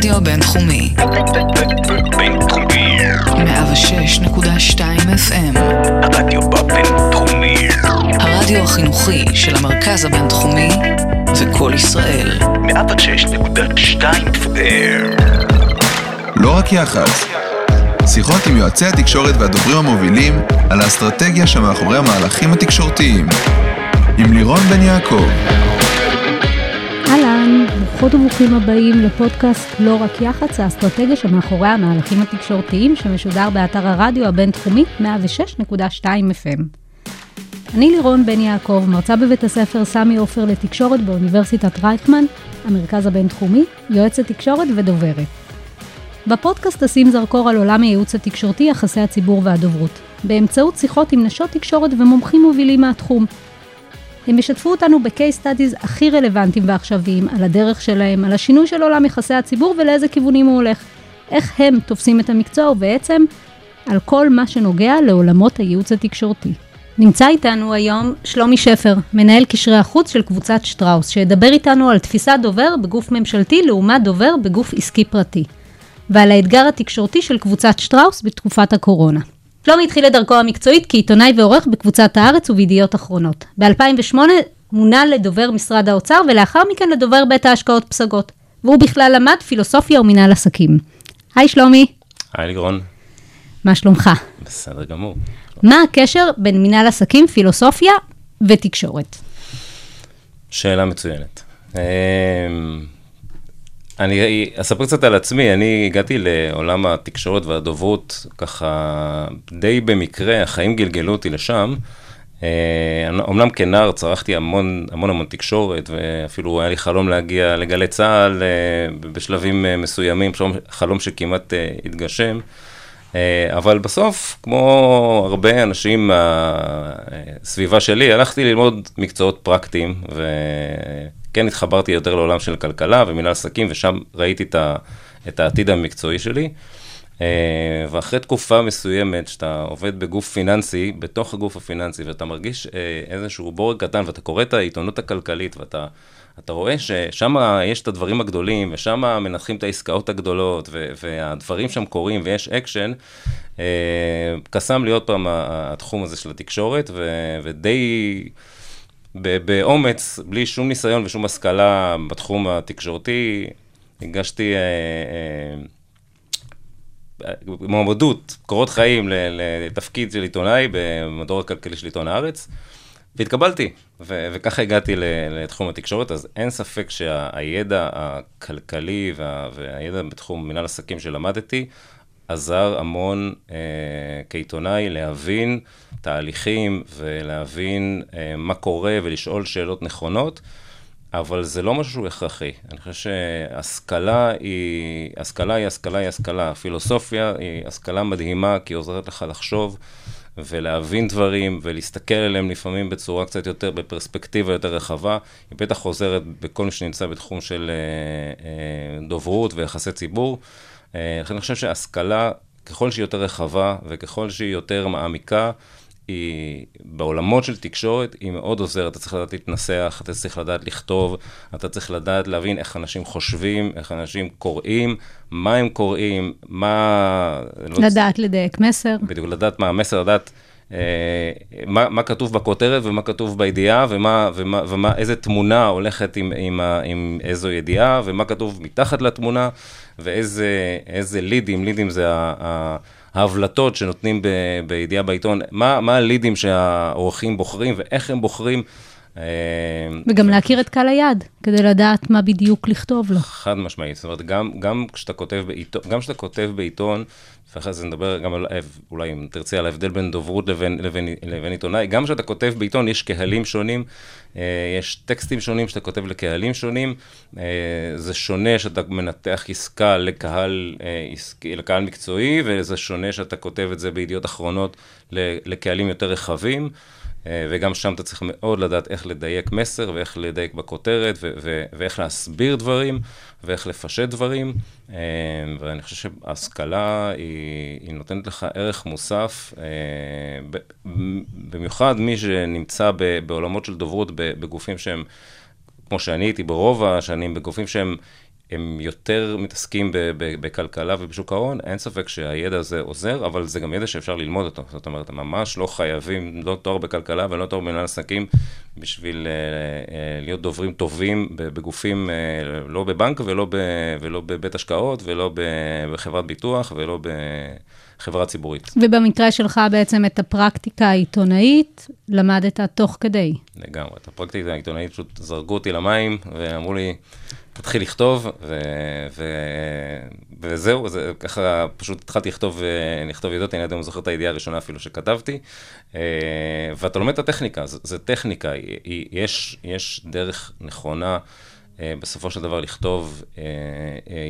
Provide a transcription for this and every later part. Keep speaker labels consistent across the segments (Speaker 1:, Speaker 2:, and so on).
Speaker 1: הרדיו הבינתחומי.
Speaker 2: בינתחומי.
Speaker 1: 106.2 FM.
Speaker 2: הרדיו הבינתחומי.
Speaker 1: הרדיו החינוכי של המרכז הבינתחומי זה קול ישראל.
Speaker 2: 106.2 FM.
Speaker 3: לא רק יח"צ. שיחות עם יועצי התקשורת והדוברים המובילים על האסטרטגיה שמאחורי המהלכים התקשורתיים. עם לירון בן יעקב.
Speaker 4: ברוכות וברוכים הבאים לפודקאסט לא רק יח"צ, האסטרטגיה שמאחורי המהלכים התקשורתיים שמשודר באתר הרדיו הבינתחומי 106.2 FM. אני לירון בן יעקב, מרצה בבית הספר סמי עופר לתקשורת באוניברסיטת רייכמן, המרכז הבינתחומי, יועצת תקשורת ודוברת. בפודקאסט אשים זרקור על עולם הייעוץ התקשורתי, יחסי הציבור והדוברות, באמצעות שיחות עם נשות תקשורת ומומחים מובילים מהתחום. הם ישתפו אותנו ב-case studies הכי רלוונטיים ועכשוויים, על הדרך שלהם, על השינוי של עולם יחסי הציבור ולאיזה כיוונים הוא הולך. איך הם תופסים את המקצוע ובעצם על כל מה שנוגע לעולמות הייעוץ התקשורתי. נמצא איתנו היום שלומי שפר, מנהל קשרי החוץ של קבוצת שטראוס, שידבר איתנו על תפיסת דובר בגוף ממשלתי לעומת דובר בגוף עסקי פרטי. ועל האתגר התקשורתי של קבוצת שטראוס בתקופת הקורונה. שלומי התחיל את דרכו המקצועית כעיתונאי ועורך בקבוצת הארץ ובידיעות אחרונות. ב-2008 מונה לדובר משרד האוצר ולאחר מכן לדובר בית ההשקעות פסגות. והוא בכלל למד פילוסופיה ומנהל עסקים. היי שלומי,
Speaker 5: היי לירון,
Speaker 4: מה שלומך?
Speaker 5: בסדר גמור.
Speaker 4: מה הקשר בין מנהל עסקים, פילוסופיה ותקשורת?
Speaker 5: שאלה מצוינת. אני אספר קצת על עצמי, אני הגעתי לעולם התקשורת והדוברות ככה די במקרה, החיים גלגלו אותי לשם. אומנם אה, כנער צרכתי המון המון המון תקשורת, ואפילו היה לי חלום להגיע לגלי צה"ל אה, בשלבים אה, מסוימים, חלום שכמעט התגשם. אבל בסוף, כמו הרבה אנשים מהסביבה שלי, הלכתי ללמוד מקצועות פרקטיים, וכן התחברתי יותר לעולם של כלכלה ומנהל עסקים, ושם ראיתי את העתיד המקצועי שלי. אה, ואחרי תקופה מסוימת, שאתה עובד בגוף פיננסי, בתוך הגוף הפיננסי, ואתה מרגיש אה, איזשהו בורג קטן, ואתה קורא את העיתונות הכלכלית, ואתה אתה רואה ששם יש את הדברים הגדולים, ושם מנתחים את העסקאות הגדולות, והדברים שם קורים, ויש אקשן, אה, קסם לי עוד פעם התחום הזה של התקשורת, ודי... באומץ, בלי שום ניסיון ושום השכלה בתחום התקשורתי, הגשתי אה, אה, מועמדות, קורות חיים לתפקיד של עיתונאי במדור הכלכלי של עיתון הארץ, והתקבלתי, וככה הגעתי לתחום התקשורת, אז אין ספק שהידע הכלכלי וה- והידע בתחום מנהל עסקים שלמדתי, עזר המון אה, כעיתונאי להבין תהליכים ולהבין אה, מה קורה ולשאול שאלות נכונות. אבל זה לא משהו הכרחי. אני חושב שהשכלה היא, השכלה היא השכלה היא השכלה. פילוסופיה היא השכלה מדהימה, כי היא עוזרת לך לחשוב ולהבין דברים ולהסתכל עליהם לפעמים בצורה קצת יותר, בפרספקטיבה יותר רחבה. היא בטח עוזרת בכל מי שנמצא בתחום של אה, אה, דוברות ויחסי ציבור. אה, לכן אני חושב שהשכלה, ככל שהיא יותר רחבה וככל שהיא יותר מעמיקה, היא, בעולמות של תקשורת, היא מאוד עוזרת. אתה צריך לדעת להתנסח, אתה צריך לדעת לכתוב, אתה צריך לדעת להבין איך אנשים חושבים, איך אנשים קוראים, מה הם קוראים, מה...
Speaker 4: לא לדעת לא... לדייק מסר.
Speaker 5: בדיוק, לדעת מה המסר, לדעת... אה, מה, מה כתוב בכותרת ומה כתוב בידיעה ומה, ומה, ומה, איזה תמונה הולכת עם, עם, עם איזו ידיעה ומה כתוב מתחת לתמונה ואיזה לידים, לידים זה ה... ה ההבלטות שנותנים ב, בידיעה בעיתון, מה, מה הלידים שהעורכים בוחרים ואיך הם בוחרים.
Speaker 4: אה, וגם להכיר את קהל היעד, כדי לדעת מה בדיוק לכתוב לו.
Speaker 5: חד משמעית, זאת אומרת, גם, גם כשאתה כותב בעיתון, גם כשאתה כותב בעיתון, ואחרי זה נדבר גם על, אולי אם תרצי, על ההבדל בין דוברות לבין, לבין, לבין עיתונאי, גם כשאתה כותב בעיתון יש קהלים שונים, אה, יש טקסטים שונים שאתה כותב לקהלים שונים, אה, זה שונה שאתה מנתח עסקה לקהל, לקהל מקצועי, וזה שונה שאתה כותב את זה בידיעות אחרונות לקהלים יותר רחבים. אה, וגם שם אתה צריך מאוד לדעת איך לדייק מסר ואיך לדייק בכותרת ואיך להסביר דברים ואיך לפשט דברים. אה, ואני חושב שההשכלה היא, היא נותנת לך ערך מוסף, אה, במיוחד מי שנמצא בעולמות של דוברות בגופים שהם, כמו שאני הייתי ברוב השנים, בגופים שהם הם יותר מתעסקים ב- ב- בכלכלה ובשוק ההון, אין ספק שהידע הזה עוזר, אבל זה גם ידע שאפשר ללמוד אותו. זאת אומרת, הם ממש לא חייבים, לא תואר בכלכלה ולא תואר במנהל עסקים, בשביל uh, uh, להיות דוברים טובים בגופים, uh, לא בבנק ולא, ב- ולא בבית השקעות ולא בחברת ביטוח ולא בחברה ציבורית.
Speaker 4: ובמקרה שלך בעצם את הפרקטיקה העיתונאית למדת תוך כדי.
Speaker 5: לגמרי, את הפרקטיקה העיתונאית פשוט זרקו אותי למים ואמרו לי, תתחיל לכתוב, ו... ו... וזהו, זה... ככה פשוט התחלתי לכתוב, אה, לכתוב ידיעות, אני עדיין זוכר את הידיעה הראשונה אפילו שכתבתי, אה, ואתה לומד את הטכניקה, זה, זה טכניקה, יש, יש דרך נכונה אה, בסופו של דבר לכתוב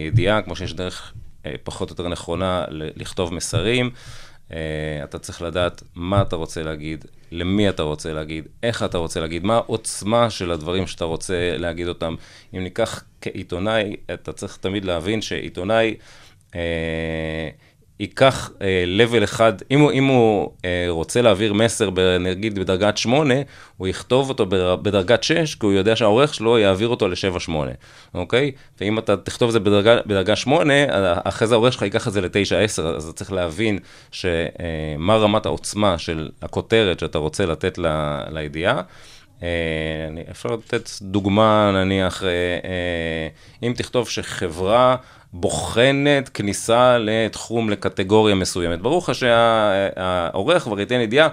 Speaker 5: ידיעה, כמו שיש דרך פחות או יותר נכונה לכתוב מסרים. Uh, אתה צריך לדעת מה אתה רוצה להגיד, למי אתה רוצה להגיד, איך אתה רוצה להגיד, מה העוצמה של הדברים שאתה רוצה להגיד אותם. אם ניקח כעיתונאי, אתה צריך תמיד להבין שעיתונאי... Uh, ייקח אה, level אחד, אם הוא, אם הוא אה, רוצה להעביר מסר, נגיד בדרגת 8, הוא יכתוב אותו בדרגת 6, כי הוא יודע שהעורך שלו יעביר אותו ל-7-8, אוקיי? ואם אתה תכתוב את זה בדרגה, בדרגה 8, אחרי זה העורך שלך ייקח את זה ל-9-10, אז אתה צריך להבין שמה אה, רמת העוצמה של הכותרת שאתה רוצה לתת ל, לידיעה. אה, אפשר לתת דוגמה, נניח, אה, אה, אם תכתוב שחברה בוחנת כניסה לתחום, לקטגוריה מסוימת. ברור לך שהעורך כבר ייתן ידיעה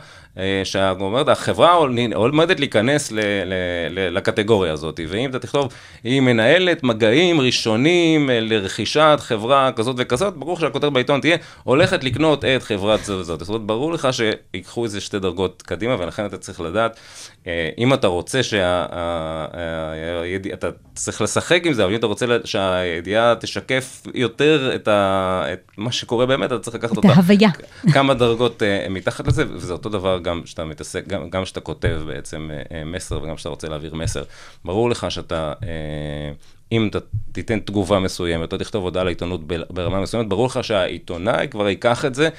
Speaker 5: שאומרת, החברה עומדת להיכנס ל, ל, ל, לקטגוריה הזאת, ואם אתה תכתוב, היא מנהלת מגעים ראשונים אה, לרכישת חברה כזאת וכזאת, ברור שהכותרת בעיתון תהיה, הולכת לקנות את חברת זאת וזאת. זאת אומרת, ברור לך שיקחו איזה שתי דרגות קדימה, ולכן אתה צריך לדעת, אה, אם אתה רוצה שה... אתה צריך לשחק עם זה, אבל אם אתה רוצה שהידיעה תשקף יותר את, ה, את מה שקורה באמת, אתה צריך לקחת אותה.
Speaker 4: את ההוויה.
Speaker 5: כמה דרגות מתחת לזה, וזה אותו דבר גם שאתה מתעסק, גם, גם שאתה כותב בעצם אה, אה, מסר וגם שאתה רוצה להעביר מסר. ברור לך שאתה, אה, אם אתה תיתן תגובה מסוימת, או תכתוב הודעה לעיתונות ברמה מסוימת, ברור לך שהעיתונאי כבר ייקח את זה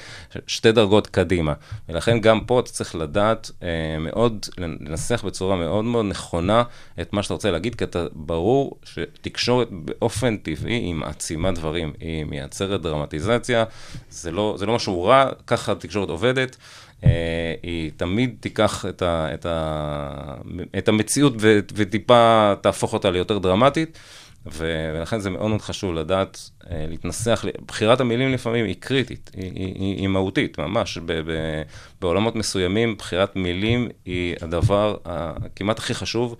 Speaker 5: שתי דרגות קדימה. ולכן גם פה אתה צריך לדעת מאוד, לנסח בצורה מאוד מאוד נכונה את מה שאתה רוצה להגיד, כי אתה ברור שתקשורת באופן טבעי היא מעצימה דברים, היא מייצרת דרמטיזציה, זה לא, זה לא משהו רע, ככה התקשורת עובדת. אה, היא תמיד תיקח את, ה, את, ה, את המציאות ו, וטיפה תהפוך אותה ליותר דרמטית, ולכן זה מאוד מאוד חשוב לדעת, אה, להתנסח, בחירת המילים לפעמים היא קריטית, היא, היא, היא, היא מהותית, ממש. ב, ב, בעולמות מסוימים בחירת מילים היא הדבר הכמעט הכי חשוב.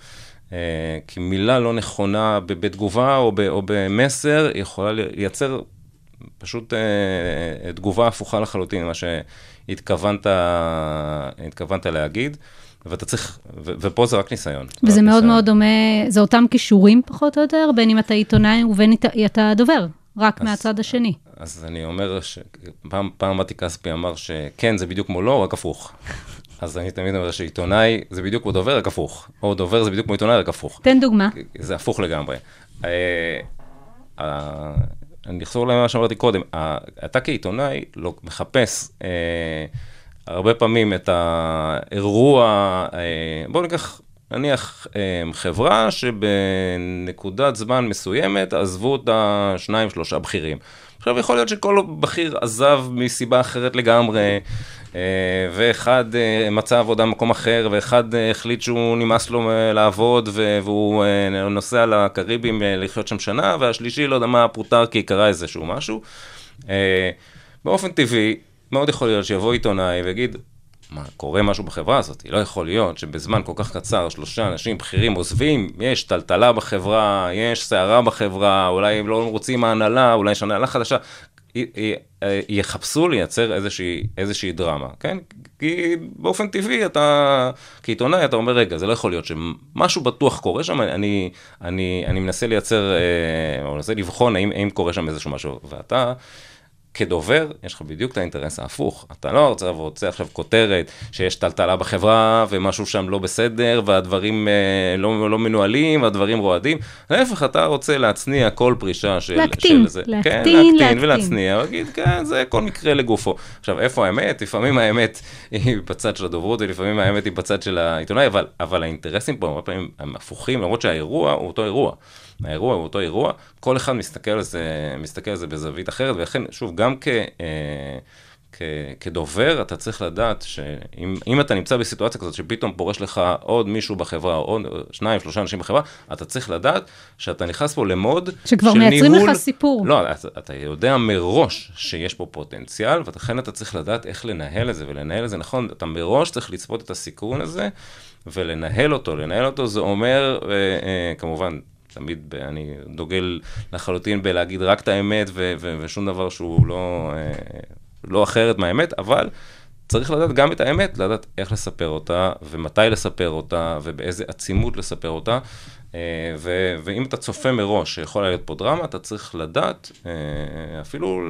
Speaker 5: Uh, כי מילה לא נכונה בתגובה או, ב, או במסר יכולה לייצר פשוט uh, תגובה הפוכה לחלוטין ממה שהתכוונת להגיד. ואתה צריך, ו- ופה זה רק ניסיון.
Speaker 4: וזה
Speaker 5: רק
Speaker 4: מאוד
Speaker 5: ניסיון.
Speaker 4: מאוד דומה, זה אותם כישורים פחות או יותר, בין אם אתה עיתונאי ובין אם אתה דובר, רק אז, מהצד השני.
Speaker 5: אז אני אומר, שפעם, פעם מתי כספי אמר שכן, זה בדיוק כמו לא, רק הפוך. אז אני תמיד אומר שעיתונאי זה בדיוק כמו דובר, רק הפוך. או דובר זה בדיוק כמו עיתונאי, רק הפוך.
Speaker 4: תן דוגמה.
Speaker 5: זה הפוך לגמרי. אני אחזור למה שאמרתי קודם, אתה כעיתונאי לא, מחפש אה, הרבה פעמים את האירוע, אה, בואו ניקח נניח אה, חברה שבנקודת זמן מסוימת עזבו אותה שניים שלושה בכירים. עכשיו יכול להיות שכל בכיר עזב מסיבה אחרת לגמרי, ואחד אה, מצא עבודה במקום אחר, ואחד אה, החליט שהוא נמאס לו לעבוד, והוא נוסע לקריבים לחיות שם שנה, והשלישי לא יודע מה פוטר כי קרה איזשהו משהו. באופן טבעי, מאוד יכול להיות שיבוא עיתונאי ויגיד, מה, קורה משהו בחברה הזאת, לא יכול להיות שבזמן כל כך קצר שלושה אנשים בכירים עוזבים, יש טלטלה בחברה, יש סערה בחברה, אולי הם לא רוצים ההנהלה, אולי יש הנהלה חדשה, יחפשו לייצר איזושהי, איזושהי דרמה, כן? כי באופן טבעי אתה, כעיתונאי אתה אומר, רגע, זה לא יכול להיות שמשהו בטוח קורה שם, אני, אני, אני מנסה לייצר, אה, או מנסה לבחון האם, האם קורה שם איזשהו משהו, ואתה... כדובר, יש לך בדיוק את האינטרס ההפוך. אתה לא רוצה, רוצה עכשיו כותרת שיש טלטלה בחברה ומשהו שם לא בסדר והדברים אה, לא, לא מנוהלים והדברים רועדים. להפך, אתה רוצה להצניע כל פרישה של...
Speaker 4: להקטין,
Speaker 5: של זה.
Speaker 4: להקטין,
Speaker 5: כן, להקטין
Speaker 4: להקטין.
Speaker 5: ולהצניע, להגיד, כן, זה כל מקרה לגופו. עכשיו, איפה האמת? לפעמים האמת היא בצד של הדוברות ולפעמים האמת היא בצד של העיתונאי, אבל, אבל האינטרסים פה הרבה פעמים הם הפוכים, למרות שהאירוע הוא אותו אירוע. האירוע הוא אותו אירוע, כל אחד מסתכל על זה, מסתכל על זה בזווית אחרת, ולכן, שוב, גם כ... אה, כ, כדובר, אתה צריך לדעת שאם אם אתה נמצא בסיטואציה כזאת שפתאום פורש לך עוד מישהו בחברה, או עוד שניים, שלושה אנשים בחברה, אתה צריך לדעת שאתה נכנס פה למוד
Speaker 4: שכבר
Speaker 5: של
Speaker 4: מייצרים
Speaker 5: ניהול...
Speaker 4: לך סיפור.
Speaker 5: לא, אתה, אתה יודע מראש שיש פה פוטנציאל, ולכן אתה צריך לדעת איך לנהל את זה, ולנהל את זה נכון, אתה מראש צריך לצפות את הסיכון הזה, ולנהל אותו. לנהל אותו זה אומר, אה, אה, כמובן, תמיד ב- אני דוגל לחלוטין בלהגיד רק את האמת ו- ו- ושום דבר שהוא לא, אה, לא אחרת מהאמת, אבל צריך לדעת גם את האמת, לדעת איך לספר אותה, ומתי לספר אותה, ובאיזה עצימות לספר אותה. אה, ו- ואם אתה צופה מראש שיכולה להיות פה דרמה, אתה צריך לדעת, אה, אפילו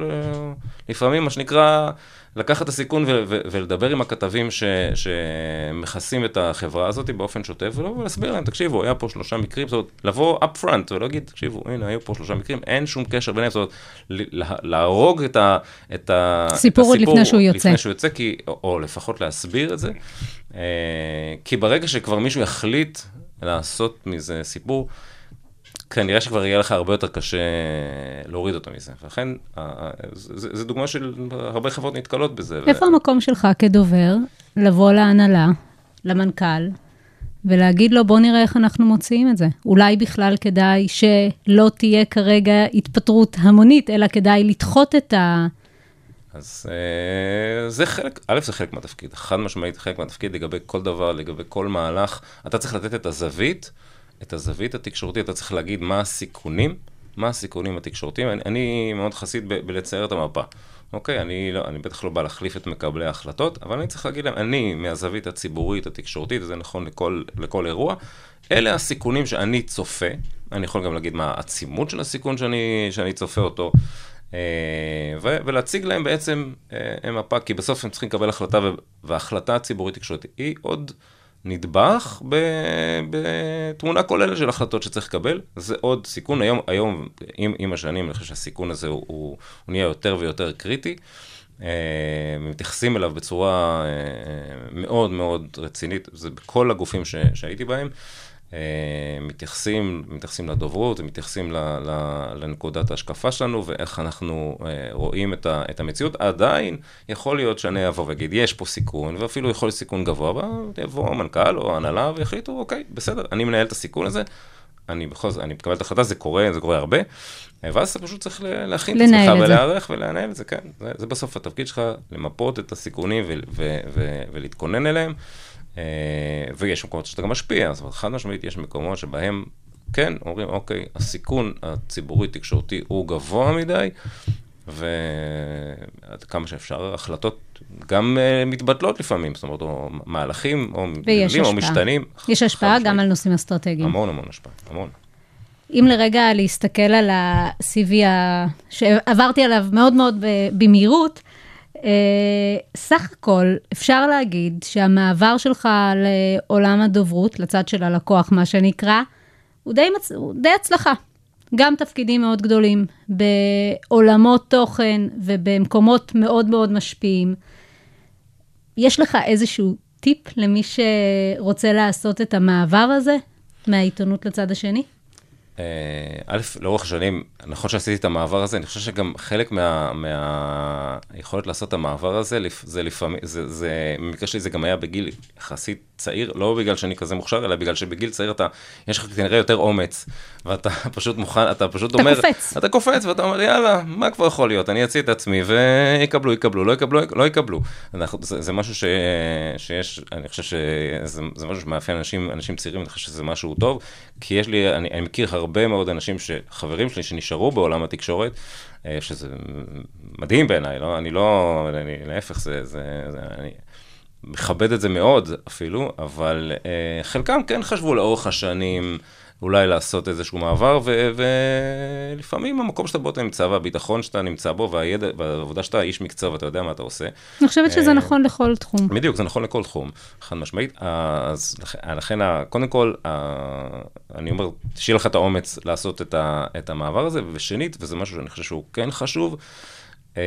Speaker 5: לפעמים, מה שנקרא, לקחת את הסיכון ו- ו- ולדבר עם הכתבים ש- שמכסים את החברה הזאת באופן שוטף, ולבוא ולהסביר להם, תקשיבו, היה פה שלושה מקרים, זאת אומרת, לבוא up front ולהגיד, תקשיבו, הנה, היו פה שלושה מקרים, אין שום קשר ביניהם, זאת אומרת, להרוג את, ה- את, ה- את
Speaker 4: סיפור עוד לפני שהוא יוצא.
Speaker 5: לפני שהוא יוצא, כי, או, או לפחות להסביר את זה, אה, כי ברגע שכבר מישהו יחליט לעשות מזה סיפור, כנראה שכבר יהיה לך הרבה יותר קשה להוריד אותו מזה. ולכן, זו דוגמה של הרבה חברות נתקלות בזה.
Speaker 4: איפה המקום שלך כדובר לבוא להנהלה, למנכ"ל, ולהגיד לו, בוא נראה איך אנחנו מוציאים את זה. אולי בכלל כדאי שלא תהיה כרגע התפטרות המונית, אלא כדאי לדחות את ה...
Speaker 5: אז אה, זה חלק, א', זה חלק מהתפקיד, חד משמעית חלק מהתפקיד לגבי כל דבר, לגבי כל מהלך. אתה צריך לתת את הזווית, את הזווית התקשורתית, אתה צריך להגיד מה הסיכונים, מה הסיכונים התקשורתיים. אני, אני מאוד חסיד ב- בלצייר את המפה. אוקיי, אני, לא, אני בטח לא בא להחליף את מקבלי ההחלטות, אבל אני צריך להגיד להם, אני מהזווית הציבורית, התקשורתית, זה נכון לכל, לכל אירוע, אלה הסיכונים שאני צופה, אני יכול גם להגיד מה העצימות של הסיכון שאני, שאני צופה אותו, אה, ו- ולהציג להם בעצם אה, מפה, כי בסוף הם צריכים לקבל החלטה, וההחלטה הציבורית תקשורתית היא עוד נדבך בתמונה כוללת של החלטות שצריך לקבל. זה עוד סיכון. היום, היום עם, עם השנים, אני חושב שהסיכון הזה הוא, הוא, הוא נהיה יותר ויותר קריטי. אה, מתייחסים אליו בצורה אה, מאוד מאוד רצינית, זה בכל הגופים ש, שהייתי בהם. אה, מתייחסים, מתייחסים לדוברות ומתייחסים ל, ל, לנקודת ההשקפה שלנו ואיך אנחנו אה, רואים את, ה, את המציאות. עדיין יכול להיות שאני אבוא ואגיד, יש פה סיכון, ואפילו יכול להיות סיכון גבוה, אבל יבוא המנכ"ל או ההנהלה ויחליטו, אוקיי, בסדר, אני מנהל את הסיכון הזה, אני בכל זאת, אני מקבל את ההחלטה, זה קורה, זה קורה הרבה, ואז אתה פשוט צריך להכין את עצמך. ולהיערך ולנהל את זה, כן. זה, זה בסוף התפקיד שלך, למפות את הסיכונים ו- ו- ו- ולהתכונן אליהם. אה, ויש מקומות שאתה גם משפיע, זאת אומרת, חד משמעית יש מקומות שבהם, כן, אומרים, אוקיי, הסיכון הציבורי-תקשורתי הוא גבוה מדי, ועד כמה שאפשר, החלטות גם אה, מתבטלות לפעמים, זאת אומרת, או מהלכים, או מתגלים, או. משתנים.
Speaker 4: יש השפעה גם
Speaker 5: משמעית.
Speaker 4: על נושאים אסטרטגיים.
Speaker 5: המון המון השפעה, המון.
Speaker 4: אם לרגע להסתכל על ה-CV שעברתי עליו מאוד מאוד במהירות, סך הכל אפשר להגיד שהמעבר שלך לעולם הדוברות, לצד של הלקוח, מה שנקרא, הוא די, מצ... הוא די הצלחה. גם תפקידים מאוד גדולים בעולמות תוכן ובמקומות מאוד מאוד משפיעים. יש לך איזשהו טיפ למי שרוצה לעשות את המעבר הזה מהעיתונות לצד השני?
Speaker 5: אה, א', לאורך השנים, נכון שעשיתי את המעבר הזה, אני חושב שגם חלק מה- מהיכולת לעשות את המעבר הזה, זה לפעמים, זה, זה, במקרה שלי זה גם היה בגיל יחסית צעיר, לא בגלל שאני כזה מוכשר, אלא בגלל שבגיל צעיר אתה, יש לך כנראה יותר אומץ, ואתה פשוט מוכן, אתה פשוט
Speaker 4: אתה
Speaker 5: אומר,
Speaker 4: קופץ.
Speaker 5: אתה קופץ ואתה אומר, יאללה, מה כבר יכול להיות, אני אציא את עצמי, ויקבלו, יקבלו, לא יקבלו, לא יקבלו. אנחנו, זה, זה משהו ש, שיש, אני חושב שזה זה משהו שמאפיין אנשים, אנשים צעירים, אני חושב שזה משהו טוב, כי יש לי, אני, אני מכיר הרבה מאוד אנשים, חברים שלי שנשארו בעולם התקשורת, אה, שזה מדהים בעיניי, לא, אני לא, אני, להפך, זה, זה, זה, אני מכבד את זה מאוד אפילו, אבל אה, חלקם כן חשבו לאורך השנים, אולי לעשות איזשהו מעבר, ו- ולפעמים המקום שאתה בו אתה נמצא, והביטחון שאתה נמצא בו, והידע, והעבודה שאתה איש מקצוע ואתה יודע מה אתה עושה.
Speaker 4: אני חושבת שזה
Speaker 5: אה,
Speaker 4: נכון לכל תחום.
Speaker 5: בדיוק, זה נכון לכל תחום, חד משמעית. אז לכ- לכן, קודם כל, ה- אני אומר, שיהיה לך את האומץ לעשות את, ה- את המעבר הזה, ושנית, וזה משהו שאני חושב שהוא כן חשוב, אה,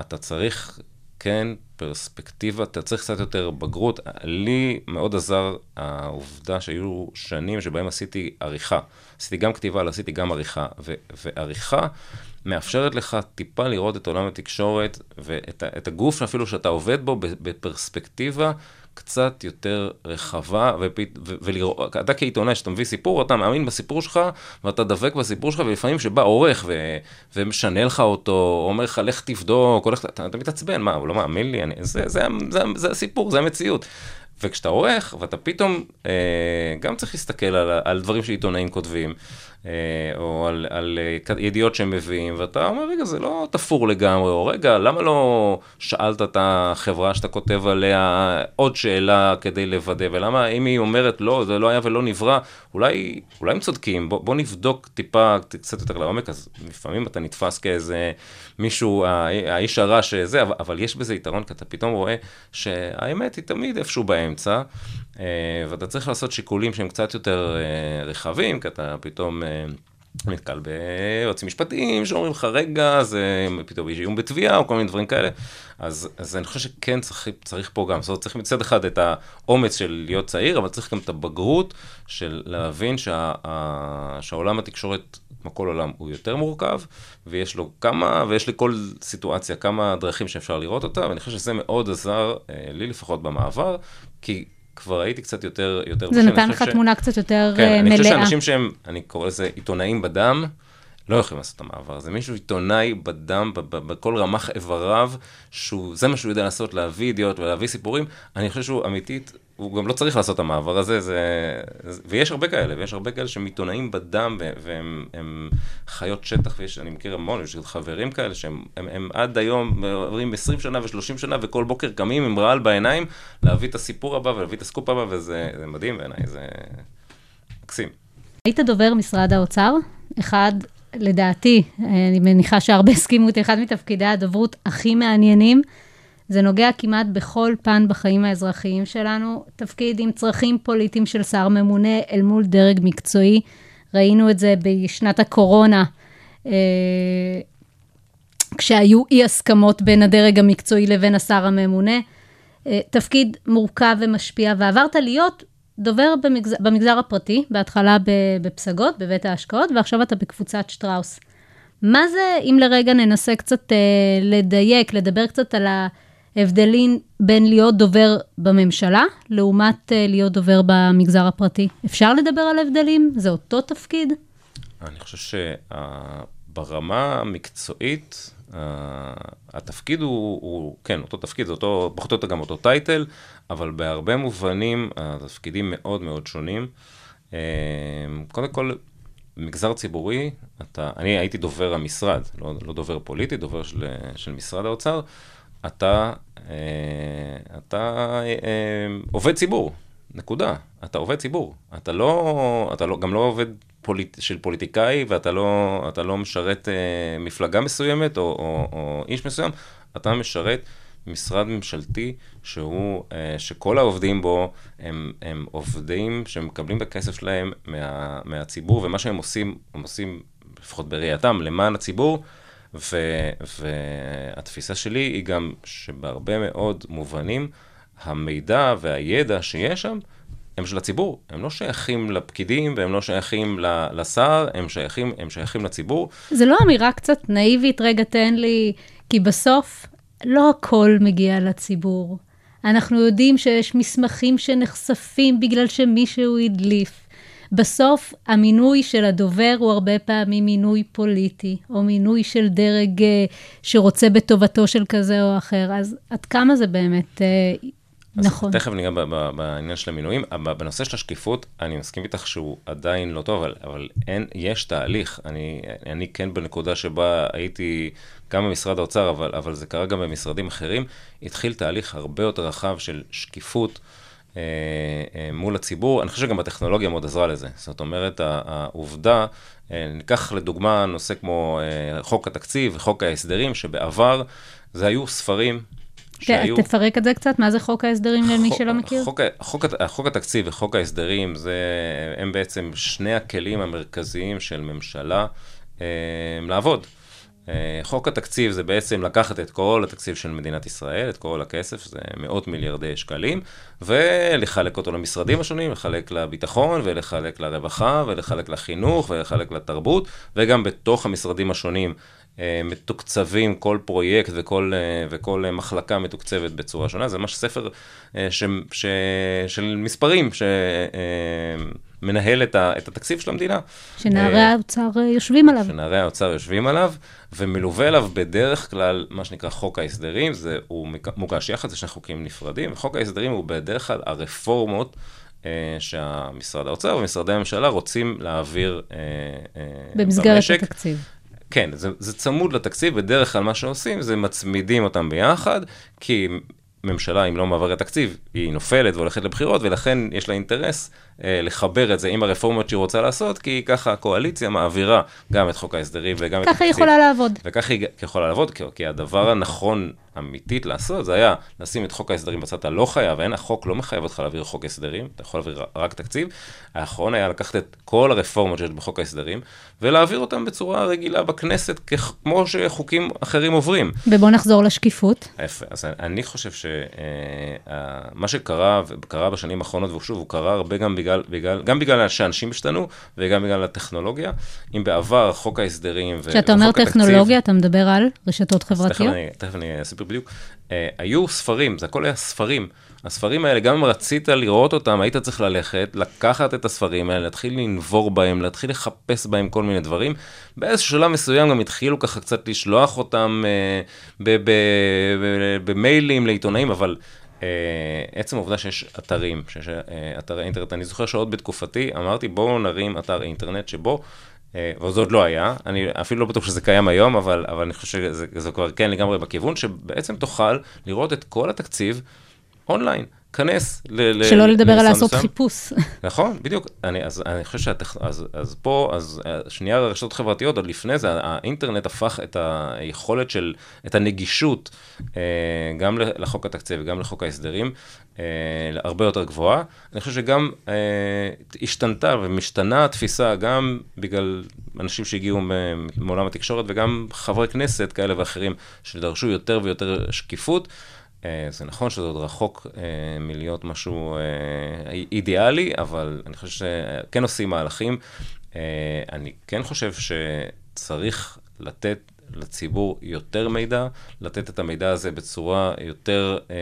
Speaker 5: אתה צריך כן פרספקטיבה, אתה צריך קצת יותר בגרות. לי מאוד עזר העובדה שהיו שנים שבהם עשיתי עריכה. עשיתי גם כתיבה, אבל עשיתי גם עריכה. ו- ועריכה מאפשרת לך טיפה לראות את עולם התקשורת ואת הגוף אפילו שאתה עובד בו בפרספקטיבה קצת יותר רחבה, ופ- ו- ולראות, אתה כעיתונאי, כשאתה מביא סיפור, אתה מאמין בסיפור שלך, ואתה דבק בסיפור שלך, ולפעמים שבא עורך ו- ומשנה לך אותו, אומר לך, לך תבדוק, הולך, אתה, אתה מתעצבן, מה, הוא לא מאמין לי? אני, זה, זה, זה, זה, זה הסיפור, זה המציאות. וכשאתה עורך, ואתה פתאום אה, גם צריך להסתכל על, על דברים שעיתונאים כותבים, או על, על אה, ידיעות שהם מביאים, ואתה אומר, רגע, זה לא תפור לגמרי, או רגע, למה לא שאלת את החברה שאתה כותב עליה עוד שאלה כדי לוודא, ולמה אם היא אומרת, לא, זה לא היה ולא נברא, אולי, אולי הם צודקים, בוא, בוא נבדוק טיפה, קצת יותר לעומק, אז לפעמים אתה נתפס כאיזה מישהו, האיש הרע שזה, אבל, אבל יש בזה יתרון, כי אתה פתאום רואה שהאמת היא תמיד איפשהו באמצע, אה, ואתה צריך לעשות שיקולים שהם קצת יותר אה, רחבים, כי אתה פתאום... אה, נתקל ביועצים משפטיים שאומרים לך, רגע, זה פתאום איום בתביעה או כל מיני דברים כאלה. אז, אז אני חושב שכן צריך, צריך פה גם, זאת אומרת, צריך מצד אחד את האומץ של להיות צעיר, אבל צריך גם את הבגרות של להבין שה, שהעולם התקשורת, כמו כל עולם, הוא יותר מורכב, ויש לו כמה, ויש לכל סיטואציה כמה דרכים שאפשר לראות אותה, ואני חושב שזה מאוד עזר, לי לפחות במעבר, כי... כבר הייתי קצת יותר, יותר
Speaker 4: זה נתן לך ש... תמונה קצת יותר
Speaker 5: כן,
Speaker 4: מלאה.
Speaker 5: אני חושב שאנשים שהם, אני קורא לזה עיתונאים בדם, לא יכולים לעשות את המעבר הזה. מישהו עיתונאי בדם, בכל רמ"ח איבריו, שזה מה שהוא יודע לעשות, להביא ידיעות ולהביא סיפורים, אני חושב שהוא אמיתית, הוא גם לא צריך לעשות את המעבר הזה, זה, ויש הרבה כאלה, ויש הרבה כאלה שהם עיתונאים בדם, והם הם חיות שטח, ויש, אני מכיר המון, יש חברים כאלה שהם הם, הם עד היום עוברים 20 שנה ו-30 שנה, וכל בוקר קמים עם רעל בעיניים, להביא את הסיפור הבא ולהביא את הסקופ הבא, וזה מדהים בעיניי, זה מקסים.
Speaker 4: היית דובר משרד האוצר, אחד לדעתי, אני מניחה שהרבה הסכימו אותי, אחד מתפקידי הדוברות הכי מעניינים. זה נוגע כמעט בכל פן בחיים האזרחיים שלנו. תפקיד עם צרכים פוליטיים של שר ממונה אל מול דרג מקצועי. ראינו את זה בשנת הקורונה, אה, כשהיו אי הסכמות בין הדרג המקצועי לבין השר הממונה. אה, תפקיד מורכב ומשפיע, ועברת להיות דובר במגזר, במגזר הפרטי, בהתחלה בפסגות, בבית ההשקעות, ועכשיו אתה בקבוצת שטראוס. מה זה, אם לרגע ננסה קצת אה, לדייק, לדבר קצת על ההבדלים בין להיות דובר בממשלה, לעומת אה, להיות דובר במגזר הפרטי? אפשר לדבר על הבדלים? זה אותו תפקיד?
Speaker 5: אני חושב שברמה המקצועית, Uh, התפקיד הוא, הוא, כן, אותו תפקיד, זה אותו, פחות או יותר גם אותו טייטל, אבל בהרבה מובנים התפקידים מאוד מאוד שונים. Uh, קודם כל, מגזר ציבורי, אתה, אני הייתי דובר המשרד, לא, לא דובר פוליטי, דובר של, של משרד האוצר, אתה, uh, אתה uh, עובד ציבור, נקודה. אתה עובד ציבור. אתה לא, אתה לא, גם לא עובד פוליט, של פוליטיקאי, ואתה לא, אתה לא משרת אה, מפלגה מסוימת או, או, או איש מסוים, אתה משרת משרד ממשלתי שהוא, אה, שכל העובדים בו הם, הם עובדים שמקבלים את הכסף שלהם מה, מהציבור, ומה שהם עושים, הם עושים, לפחות בראייתם, למען הציבור. ו, והתפיסה שלי היא גם שבהרבה מאוד מובנים, המידע והידע שיש שם, הם של הציבור, הם לא שייכים לפקידים והם לא שייכים לשר, הם שייכים, הם שייכים לציבור.
Speaker 4: זה לא אמירה קצת נאיבית, רגע תן לי, כי בסוף לא הכל מגיע לציבור. אנחנו יודעים שיש מסמכים שנחשפים בגלל שמישהו הדליף. בסוף המינוי של הדובר הוא הרבה פעמים מינוי פוליטי, או מינוי של דרג שרוצה בטובתו של כזה או אחר. אז עד כמה זה באמת נכון.
Speaker 5: תכף ניגע בעניין של המינויים. בנושא של השקיפות, אני מסכים איתך שהוא עדיין לא טוב, אבל, אבל אין, יש תהליך. אני, אני כן בנקודה שבה הייתי גם במשרד האוצר, אבל, אבל זה קרה גם במשרדים אחרים, התחיל תהליך הרבה יותר רחב של שקיפות. אה, אה, מול הציבור. אני חושב שגם הטכנולוגיה מאוד עזרה לזה. זאת אומרת, העובדה, אה, ניקח לדוגמה נושא כמו חוק התקציב וחוק ההסדרים, שבעבר זה היו ספרים שהיו...
Speaker 4: ת- תפרק את זה קצת, מה זה חוק ההסדרים למי
Speaker 5: חוק-
Speaker 4: שלא מכיר?
Speaker 5: חוק, חוק, חוק התקציב וחוק ההסדרים, זה, הם בעצם שני הכלים המרכזיים של ממשלה אה, לעבוד. אה, חוק התקציב זה בעצם לקחת את כל התקציב של מדינת ישראל, את כל הכסף, זה מאות מיליארדי שקלים, ולחלק אותו למשרדים השונים, לחלק לביטחון, ולחלק לרווחה, ולחלק לחינוך, ולחלק לתרבות, וגם בתוך המשרדים השונים אה, מתוקצבים כל פרויקט וכל, אה, וכל מחלקה מתוקצבת בצורה שונה. זה ממש ספר ש, ש, של מספרים שמנהל את, ה, את התקציב של המדינה.
Speaker 4: שנערי האוצר אה, יושבים עליו.
Speaker 5: שנערי האוצר יושבים עליו, ומלווה אליו בדרך כלל מה שנקרא חוק ההסדרים, זה, הוא מוגש יחד, זה שני חוקים נפרדים, וחוק ההסדרים הוא בדרך כלל הרפורמות אה, שהמשרד האוצר ומשרדי הממשלה רוצים להעביר אה, אה,
Speaker 4: במסגרת
Speaker 5: במשק.
Speaker 4: התקציב.
Speaker 5: כן, זה, זה צמוד לתקציב, בדרך כלל מה שעושים זה מצמידים אותם ביחד, כי ממשלה, אם לא מעברת תקציב, היא נופלת והולכת לבחירות, ולכן יש לה אינטרס אה, לחבר את זה עם הרפורמות שהיא רוצה לעשות, כי ככה הקואליציה מעבירה גם את חוק ההסדרים וגם את
Speaker 4: ככה
Speaker 5: התקציב.
Speaker 4: היא יכולה לעבוד.
Speaker 5: וככה היא יכולה לעבוד, כי, כי הדבר הנכון אמיתית לעשות, זה היה לשים את חוק ההסדרים בצד, אתה לא חייב, אין, החוק לא מחייב אותך להעביר חוק הסדרים, אתה יכול להעביר רק תקציב. האחרון היה לקחת את כל הרפורמות שיש בחוק ההסדרים, ולהעביר אותם בצורה רגילה בכנסת, כמו שחוקים אחרים עוברים.
Speaker 4: ובואו נחזור לשקיפות.
Speaker 5: יפה, אז אני חושב שמה שקרה, וקרה בשנים האחרונות, ושוב, הוא קרה הרבה גם בגלל, בגלל, גם בגלל שאנשים השתנו, וגם בגלל הטכנולוגיה. אם בעבר חוק ההסדרים ו-
Speaker 4: כשאתה אומר
Speaker 5: וחוק התקציב-
Speaker 4: טכנולוגיה, אתה מדבר על רשתות חברתיות?
Speaker 5: תכף אני אספר בדיוק. Uh, היו ספרים, זה הכל היה ספרים. הספרים האלה, גם אם רצית לראות אותם, היית צריך ללכת, לקחת את הספרים האלה, להתחיל לנבור בהם, להתחיל לחפש בהם כל מיני דברים. באיזשהו שלב מסוים גם התחילו ככה קצת לשלוח אותם ב- במיילים לעיתונאים, אבל uh, עצם העובדה שיש אתרים, שיש uh, אתרי אינטרנט, אני זוכר שעוד בתקופתי אמרתי, בואו נרים אתר אינטרנט שבו... אה, וזה עוד לא היה, אני אפילו לא בטוח שזה קיים היום, אבל, אבל אני חושב שזה זה כבר כן לגמרי בכיוון, שבעצם תוכל לראות את כל התקציב אונליין. כנס ל... ל-
Speaker 4: שלא לדבר על לעשות
Speaker 5: מסוים.
Speaker 4: חיפוש.
Speaker 5: נכון, בדיוק. אני, אז אני חושב שהטכ... אז, אז פה, אז אה, שנייה הרשתות החברתיות, עוד לפני זה, האינטרנט הפך את היכולת של, את הנגישות, אה, גם לחוק התקציב וגם לחוק ההסדרים, הרבה יותר גבוהה. אני חושב שגם אה, השתנתה ומשתנה התפיסה, גם בגלל אנשים שהגיעו מעולם התקשורת וגם חברי כנסת כאלה ואחרים, שדרשו יותר ויותר שקיפות. אה, זה נכון שזה עוד רחוק אה, מלהיות משהו אה, אידיאלי, אבל אני חושב שכן עושים מהלכים. אה, אני כן חושב שצריך לתת לציבור יותר מידע, לתת את המידע הזה בצורה יותר אה,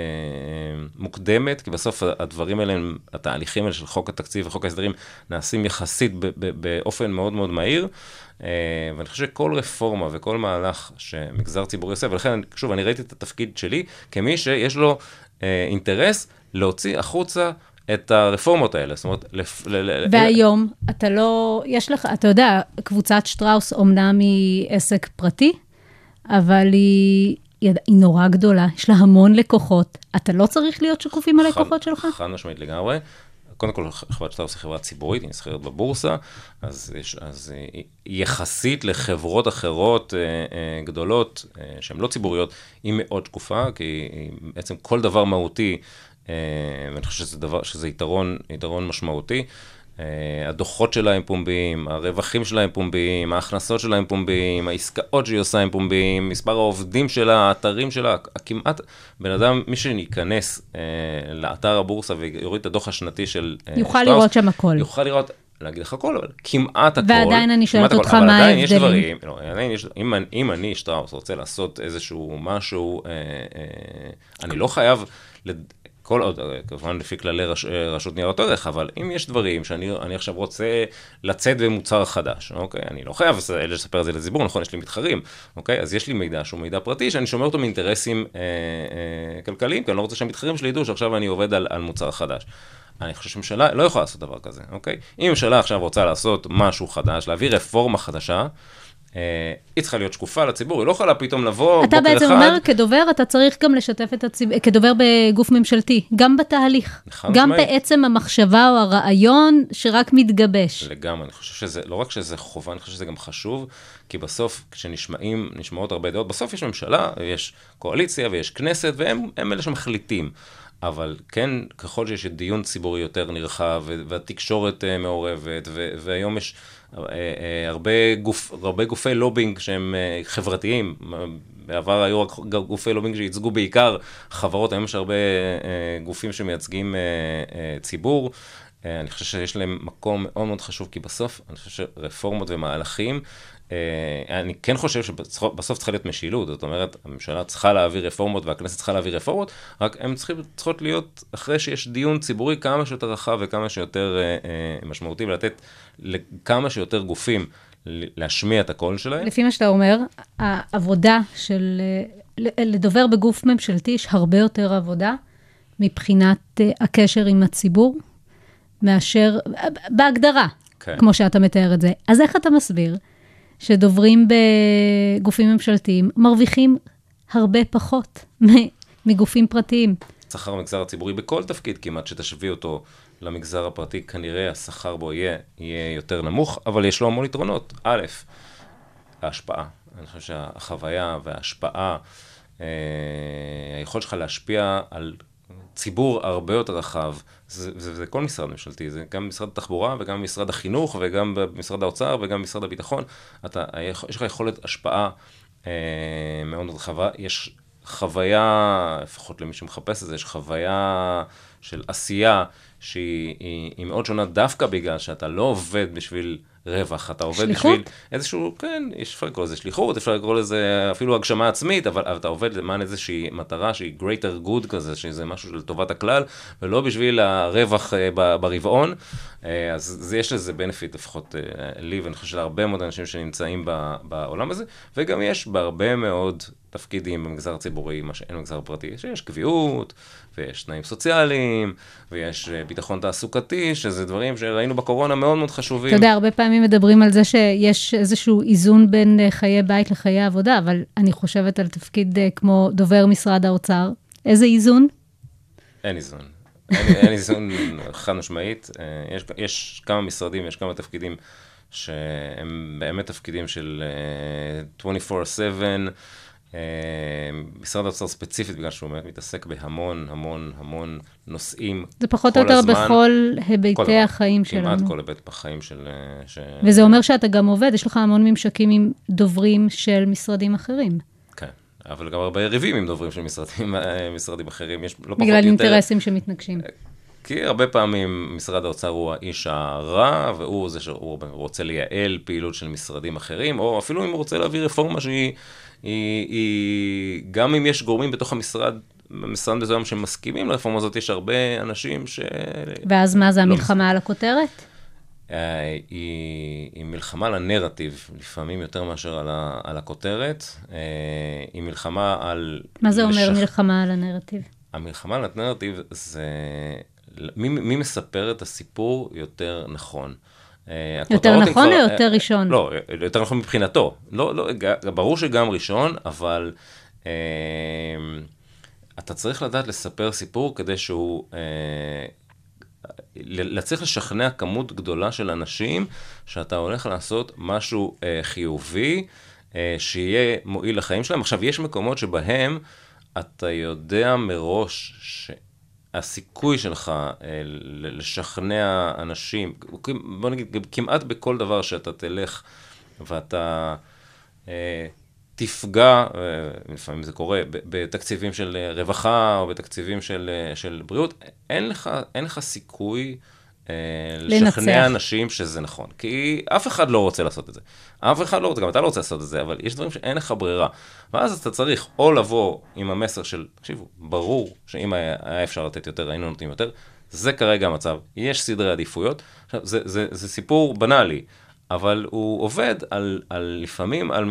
Speaker 5: מוקדמת, כי בסוף הדברים האלה, התהליכים האלה של חוק התקציב וחוק ההסדרים נעשים יחסית באופן מאוד מאוד מהיר. אה, ואני חושב שכל רפורמה וכל מהלך שמגזר ציבורי עושה, ולכן, שוב, אני ראיתי את התפקיד שלי כמי שיש לו אה, אינטרס להוציא החוצה את הרפורמות האלה. זאת אומרת, לפ...
Speaker 4: והיום, אתה לא, יש לך, אתה יודע, קבוצת שטראוס אומנם היא עסק פרטי, אבל היא, היא נורא גדולה, יש לה המון לקוחות. אתה לא צריך להיות שקוף עם הלקוחות שלך?
Speaker 5: חד משמעית לגמרי. קודם כל, חברת שטראוס היא חברה ציבורית, היא נסחרת בבורסה, אז, יש, אז יחסית לחברות אחרות אה, אה, גדולות, אה, שהן לא ציבוריות, היא מאוד שקופה, כי בעצם כל דבר מהותי, ואני חושב שזה, דבר, שזה יתרון, יתרון משמעותי. אה, הדוחות שלה הם פומביים, הרווחים שלה הם פומביים, ההכנסות שלה הם פומביים, העסקאות שהיא עושה הם פומביים, מספר העובדים שלה, האתרים שלה, כמעט בן אדם, מי שייכנס אה, לאתר הבורסה ויוריד את הדוח השנתי של אה,
Speaker 4: יוכל
Speaker 5: שטראוס,
Speaker 4: לראות שם הכל.
Speaker 5: יוכל לראות, להגיד לך הכל, אבל כמעט הכל.
Speaker 4: ועדיין אני שואלת
Speaker 5: כמעט הכל,
Speaker 4: אותך
Speaker 5: אבל
Speaker 4: מה
Speaker 5: עדיין יש
Speaker 4: ההבדלים.
Speaker 5: דברים, לא, עדיין יש, אם, אם אני, שטראוס, רוצה לעשות איזשהו משהו, אה, אה, אני לא חייב, לד... כל עוד, אה, כמובן לפי כללי רש, אה, רשות ניירות ערך, אבל אם יש דברים שאני אני עכשיו רוצה לצאת במוצר חדש, אוקיי? אני לא חייב לס- לספר את זה לציבור, נכון? יש לי מתחרים, אוקיי? אז יש לי מידע שהוא מידע פרטי, שאני שומר אותו מאינטרסים אה, אה, כלכליים, כי אני לא רוצה שהמתחרים שלי ידעו שעכשיו אני עובד על, על מוצר חדש. אני חושב שממשלה לא יכולה לעשות דבר כזה, אוקיי? אם ממשלה עכשיו רוצה לעשות משהו חדש, להביא רפורמה חדשה, אה, היא צריכה להיות שקופה לציבור, היא לא יכולה פתאום לבוא
Speaker 4: אתה
Speaker 5: בוקר אחד.
Speaker 4: בעצם אומר, כדובר, אתה צריך גם לשתף את הציבור, כדובר בגוף ממשלתי, גם בתהליך. גם
Speaker 5: משמעית.
Speaker 4: בעצם המחשבה או הרעיון שרק מתגבש.
Speaker 5: לגמרי, אני חושב שזה, לא רק שזה חובה, אני חושב שזה גם חשוב, כי בסוף, כשנשמעים, נשמעות הרבה דעות, בסוף יש ממשלה, יש קואליציה ויש כנסת, והם הם אלה שמחליטים. אבל כן, ככל שיש דיון ציבורי יותר נרחב, והתקשורת אה, מעורבת, והיום יש אה, אה, הרבה, גוף, הרבה גופי לובינג שהם אה, חברתיים. בעבר היו רק גופי לובינג שייצגו בעיקר חברות, היום יש הרבה אה, גופים שמייצגים אה, אה, ציבור. אה, אני חושב שיש להם מקום מאוד מאוד חשוב, כי בסוף, אני חושב שרפורמות ומהלכים, אה, אני כן חושב שבסוף צריכה להיות משילות, זאת אומרת, הממשלה צריכה להעביר רפורמות והכנסת צריכה להעביר רפורמות, רק הן צריכות, להיות אחרי שיש דיון ציבורי כמה שיותר רחב וכמה שיותר אה, אה, משמעותי, ולתת לכמה שיותר גופים להשמיע את הקול שלהם.
Speaker 4: לפי מה שאתה אומר, העבודה של... לדובר בגוף ממשלתי יש הרבה יותר עבודה מבחינת הקשר עם הציבור, מאשר, בהגדרה,
Speaker 5: כן.
Speaker 4: כמו שאתה מתאר את זה. אז איך אתה מסביר שדוברים בגופים ממשלתיים מרוויחים הרבה פחות מגופים פרטיים?
Speaker 5: שכר במגזר הציבורי בכל תפקיד כמעט שתשווי אותו למגזר הפרטי, כנראה השכר בו יהיה, יהיה יותר נמוך, אבל יש לו המון יתרונות. א', ההשפעה. אני חושב שהחוויה וההשפעה, אה, היכולת שלך להשפיע על ציבור הרבה יותר רחב, זה, זה, זה כל משרד ממשלתי, זה גם משרד התחבורה וגם משרד החינוך וגם במשרד האוצר וגם משרד הביטחון. אתה, יש לך יכולת השפעה אה, מאוד רחבה. יש חוויה, לפחות למי שמחפש את זה, יש חוויה של עשייה שהיא היא, היא מאוד שונה דווקא בגלל שאתה לא עובד בשביל רווח, אתה עובד
Speaker 4: שליחות?
Speaker 5: בשביל איזשהו, כן, אפשר לקרוא לזה שליחות, אפשר לקרוא לזה אפילו הגשמה עצמית, אבל, אתה עובד למען איזושהי מטרה שהיא greater good כזה, שזה משהו של טובת הכלל, ולא בשביל הרווח אה, ב- ברבעון. אה, אז זה, יש לזה benefit לפחות אה, לי, ואני חושב שלהרבה מאוד אנשים שנמצאים ב- בעולם הזה, וגם יש בהרבה מאוד תפקידים במגזר הציבורי, מה שאין במגזר הפרטי, שיש קביעות, ויש תנאים סוציאליים, ויש אה, ביטחון תעסוקתי, שזה דברים שראינו בקורונה מאוד מאוד חשובים.
Speaker 4: אתה יודע, הרבה פעמים מדברים על זה שיש איזשהו איזון בין אה, חיי בית לחיי עבודה, אבל אני חושבת על תפקיד אה, כמו דובר משרד האוצר. איזה איזון?
Speaker 5: אין איזון. אין, אין איזון חד משמעית. יש, יש כמה משרדים, יש כמה תפקידים שהם באמת תפקידים של אה, 24/7. אה, משרד האוצר ספציפית, בגלל שהוא מתעסק בהמון, המון, המון נושאים
Speaker 4: זה פחות
Speaker 5: כל
Speaker 4: או יותר
Speaker 5: הזמן.
Speaker 4: בכל
Speaker 5: כל
Speaker 4: היבטי
Speaker 5: דבר.
Speaker 4: החיים
Speaker 5: כמעט
Speaker 4: שלנו.
Speaker 5: כל היבט בחיים של... אה, ש...
Speaker 4: וזה אומר שאתה גם עובד, יש לך המון ממשקים עם דוברים של משרדים אחרים.
Speaker 5: כן, אבל גם הרבה יריבים עם דוברים של משרדים, אה, משרדים אחרים. יש לא פחות
Speaker 4: בגלל
Speaker 5: יותר...
Speaker 4: אינטרסים שמתנגשים.
Speaker 5: כי הרבה פעמים משרד האוצר הוא האיש הרע, והוא זה שהוא רוצה לייעל פעילות של משרדים אחרים, או אפילו אם הוא רוצה להביא רפורמה שהיא, היא, היא, גם אם יש גורמים בתוך המשרד, משרד מסוים שמסכימים לרפורמה הזאת, יש הרבה אנשים ש...
Speaker 4: ואז מה זה
Speaker 5: לא
Speaker 4: המלחמה על הכותרת?
Speaker 5: אה, היא, היא מלחמה על הנרטיב, לפעמים יותר מאשר על, ה, על הכותרת. אה, היא מלחמה על...
Speaker 4: מה זה אומר
Speaker 5: לשכ-
Speaker 4: מלחמה על הנרטיב?
Speaker 5: המלחמה על הנרטיב זה מי, מי מספר את הסיפור יותר נכון. אה,
Speaker 4: יותר נכון או
Speaker 5: כבר-
Speaker 4: יותר
Speaker 5: אה,
Speaker 4: ראשון?
Speaker 5: לא, יותר נכון מבחינתו. לא, לא, ברור שגם ראשון, אבל אה, אתה צריך לדעת לספר סיפור כדי שהוא... אה, להצליח לשכנע כמות גדולה של אנשים שאתה הולך לעשות משהו אה, חיובי, אה, שיהיה מועיל לחיים שלהם. עכשיו, יש מקומות שבהם אתה יודע מראש שהסיכוי שלך אה, לשכנע אנשים, בוא נגיד, כמעט בכל דבר שאתה תלך ואתה... אה, תפגע, אה, לפעמים זה קורה, בתקציבים של רווחה או בתקציבים של, של בריאות, אין לך, אין לך סיכוי אה,
Speaker 4: לנצח.
Speaker 5: לשכנע אנשים שזה נכון. כי אף אחד לא רוצה לעשות את זה. אף אחד לא רוצה, גם אתה לא רוצה לעשות את זה, אבל יש דברים שאין לך ברירה. ואז אתה צריך או לבוא עם המסר של, תקשיבו, ברור שאם היה, היה אפשר לתת יותר, היינו נותנים יותר. זה כרגע המצב, יש סדרי עדיפויות. עכשיו, זה, זה, זה סיפור בנאלי, אבל הוא עובד על, על לפעמים על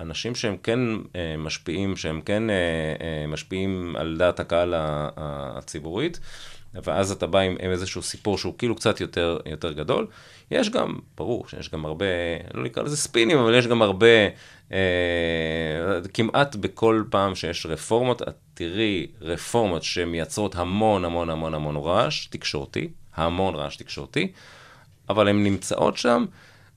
Speaker 5: אנשים שהם כן אה, משפיעים, שהם כן אה, אה, משפיעים על דעת הקהל הציבורית, ואז אתה בא עם, עם איזשהו סיפור שהוא כאילו קצת יותר, יותר גדול. יש גם, ברור שיש גם הרבה, לא נקרא לזה ספינים, אבל יש גם הרבה, אה, כמעט בכל פעם שיש רפורמות, את תראי רפורמות שמייצרות המון המון המון המון רעש תקשורתי, המון רעש תקשורתי, אבל הן נמצאות שם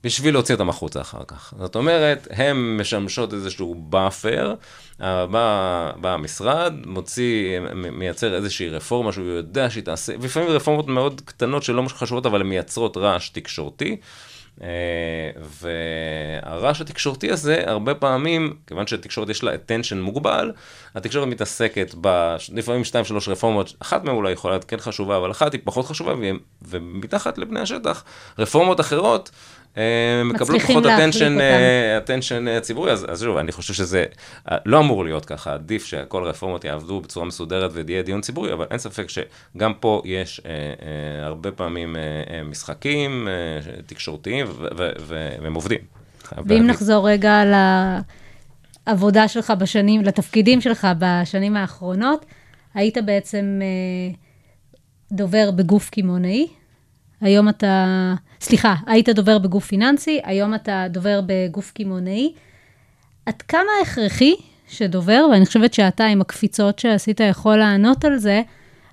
Speaker 5: בשביל להוציא אותם החוצה אחר כך. זאת אומרת, הן משמשות איזשהו buffer, בא, בא המשרד, מוציא, מייצר איזושהי רפורמה שהוא יודע שהיא תעשה, ולפעמים רפורמות מאוד קטנות שלא חשובות, אבל הן מייצרות רעש תקשורתי. אה, והרעש התקשורתי הזה, הרבה פעמים, כיוון שלתקשורת יש לה attention מוגבל, התקשורת מתעסקת ב... לפעמים שתיים, שלוש רפורמות, אחת מהן אולי יכולה להיות כן חשובה, אבל אחת היא פחות חשובה, ומתחת לבני השטח, רפורמות אחרות אה, מקבלות פחות attention, attention ציבורי, אז, אז שוב, אני חושב שזה לא אמור להיות ככה, עדיף שכל הרפורמות יעבדו בצורה מסודרת ויהיה דיון ציבורי, אבל אין ספק שגם פה יש אה, אה, הרבה פעמים אה, אה, משחקים אה, תקשורתיים והם עובדים.
Speaker 4: ואם נחזור רגע לעבודה שלך בשנים, לתפקידים שלך בשנים האחרונות, היית בעצם אה, דובר בגוף קמעונאי, היום אתה, סליחה, היית דובר בגוף פיננסי, היום אתה דובר בגוף קמעונאי. עד כמה הכרחי שדובר, ואני חושבת שאתה עם הקפיצות שעשית יכול לענות על זה,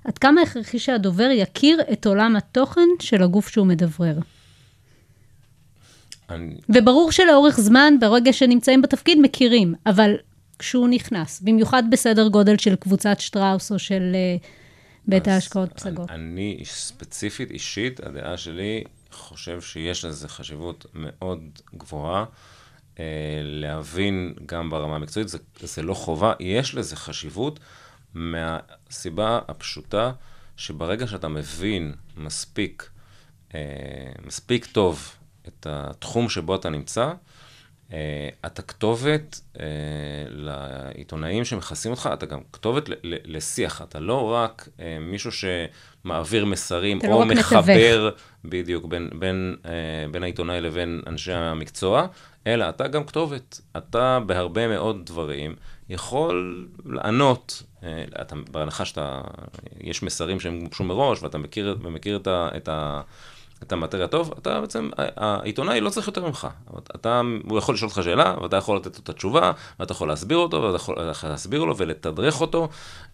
Speaker 4: עד כמה הכרחי שהדובר יכיר את עולם התוכן של הגוף שהוא מדברר? אני... וברור שלאורך זמן, ברגע שנמצאים בתפקיד, מכירים, אבל כשהוא נכנס, במיוחד בסדר גודל של קבוצת שטראוס או של uh, בית ההשקעות פסגות.
Speaker 5: אני ספציפית, אישית, הדעה שלי, חושב שיש לזה חשיבות מאוד גבוהה. אה, להבין גם ברמה המקצועית, זה, זה לא חובה, יש לזה חשיבות מהסיבה הפשוטה שברגע שאתה מבין מספיק, אה, מספיק טוב את התחום שבו אתה נמצא, אתה כתובת uh, לעיתונאים שמכסים אותך, אתה גם כתובת לשיח, אתה לא רק uh, מישהו שמעביר מסרים
Speaker 4: או
Speaker 5: לא
Speaker 4: מחבר
Speaker 5: בדיוק בין, בין, בין העיתונאי לבין אנשי המקצוע, אלא אתה גם כתובת. אתה בהרבה מאוד דברים יכול לענות, אתה, בהנחה שאתה, יש מסרים שהם גובשו מראש ואתה מכיר, ומכיר את ה... את ה אתה מטריה טוב, אתה בעצם, העיתונאי לא צריך יותר ממך. אתה, הוא יכול לשאול אותך שאלה, ואתה יכול לתת לו את התשובה, ואתה יכול להסביר אותו, ואתה יכול להסביר לו ולתדרך אותו,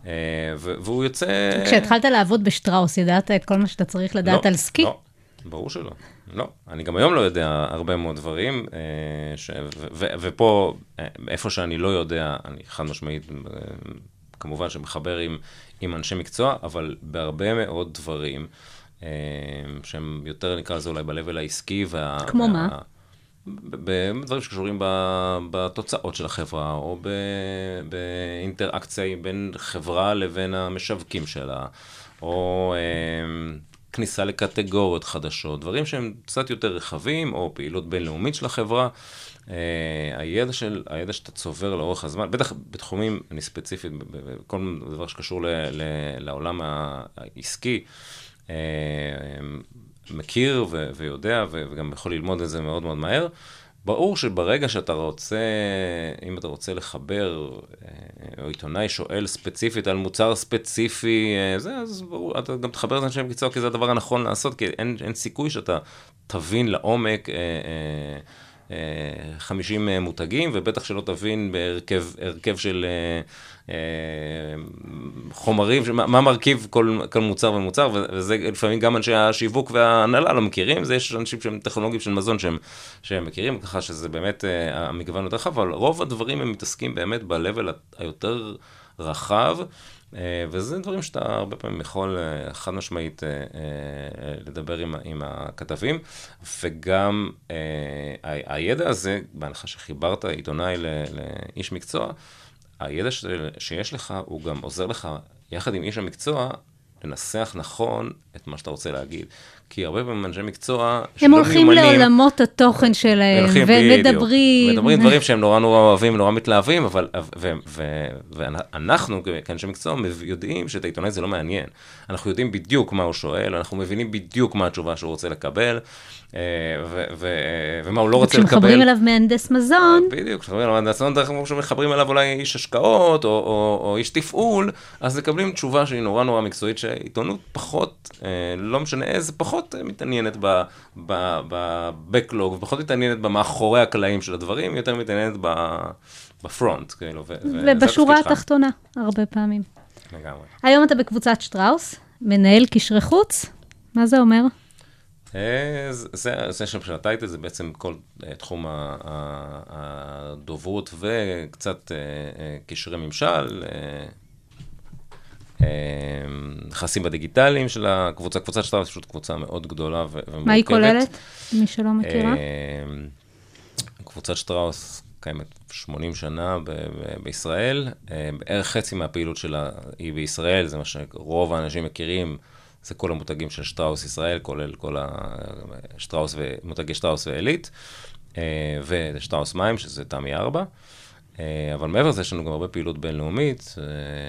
Speaker 5: אה, והוא יוצא...
Speaker 4: כשהתחלת לעבוד בשטראוס, ידעת את כל מה שאתה צריך לדעת
Speaker 5: לא,
Speaker 4: על סקי?
Speaker 5: לא, ברור שלא. לא. אני גם היום לא יודע הרבה מאוד דברים, אה, ש... ו... ו... ופה, אה, איפה שאני לא יודע, אני חד משמעית, כמובן שמחבר עם, עם אנשי מקצוע, אבל בהרבה מאוד דברים, שהם יותר, נקרא לזה אולי ב-level העסקי. וה,
Speaker 4: כמו וה, מה?
Speaker 5: בדברים שקשורים בתוצאות של החברה, או באינטראקציה בין חברה לבין המשווקים שלה, או אה, כניסה לקטגוריות חדשות, דברים שהם קצת יותר רחבים, או פעילות בינלאומית של החברה. Uh, הידע, של, הידע שאתה צובר לאורך הזמן, בטח בתחומים, אני ספציפית, בכל דבר שקשור ל, ל, לעולם העסקי, אה, מכיר ו- ויודע ו- וגם יכול ללמוד את זה מאוד מאוד מהר. ברור שברגע שאתה רוצה, אם אתה רוצה לחבר, אה, או עיתונאי שואל ספציפית על מוצר ספציפי, אה, זה, אז ברור, אתה גם תחבר את אנשי מקצוע, כי זה הדבר הנכון לעשות, כי אין, אין סיכוי שאתה תבין לעומק. אה, אה, 50 אה, מותגים, ובטח שלא תבין בהרכב של אה, אה, חומרים, מה מרכיב כל, כל מוצר ומוצר, וזה לפעמים גם אנשי השיווק וההנהלה לא מכירים, זה יש אנשים שהם טכנולוגים של מזון שהם, שהם מכירים, ככה שזה באמת המגוון יותר רחב, אבל רוב הדברים הם מתעסקים באמת ב-level היותר רחב. אה, וזה דברים שאתה הרבה פעמים יכול אה, חד משמעית אה, לדבר עם, עם הכתבים, וגם הידע הזה, בהנחה שחיברת עיתונאי לאיש מקצוע, הידע שיש לך הוא גם עוזר לך, יחד עם איש המקצוע, לנסח נכון את מה שאתה רוצה להגיד. כי הרבה פעמים אנשי מקצוע
Speaker 4: הם הולכים מיומנים, לעולמות התוכן שלהם, ומדברים.
Speaker 5: מדברים דברים שהם נורא נורא אוהבים, נורא מתלהבים, אבל, ואנחנו כאנשי מקצוע יודעים שאת העיתונאי זה לא מעניין. אנחנו יודעים בדיוק מה הוא שואל, אנחנו מבינים בדיוק מה התשובה שהוא רוצה לקבל, ו- ו- ומה הוא לא רוצה לקבל.
Speaker 4: כשמחברים אליו מהנדס מזון,
Speaker 5: בדיוק, כשמחברים אליו מהנדס מזון, דרך אגב, כשמחברים אליו אולי איש השקעות או, או, או איש תפעול, אז מקבלים תשובה שהיא נורא נורא מקצועית, שהעיתונות פחות, אה, לא משנה איזה, פחות אה, מתעניינת ב-Backlog, ופחות מתעניינת במאחורי הקלעים של הדברים, יותר מתעניינת בפרונט, כאילו,
Speaker 4: ובשורה. התחתונה, הרבה פעמים.
Speaker 5: לגמרי.
Speaker 4: היום אתה בקבוצת שטראוס, מנהל קשרי חוץ, מה זה אומר?
Speaker 5: זה- זה, שם של הטייטל, זה בעצם כל אה, תחום הדוברות וקצת אה, אה, קשרי ממשל, נכסים בדיגיטליים של הקבוצה. קבוצת שטראוס פשוט קבוצה מאוד גדולה ומורכבת.
Speaker 4: מה היא כוללת? מי שלא מכירה.
Speaker 5: קבוצת שטראוס קיימת 80 שנה ב- ב- בישראל, בערך חצי מהפעילות שלה היא בישראל, זה מה שרוב האנשים מכירים, זה כל המותגים של שטראוס ישראל, כולל כל השטראוס ומותגי שטראוס ועילית, אה, ושטראוס מים, שזה תמי 4. אה, אבל מעבר לזה, יש לנו גם הרבה פעילות בינלאומית, אה,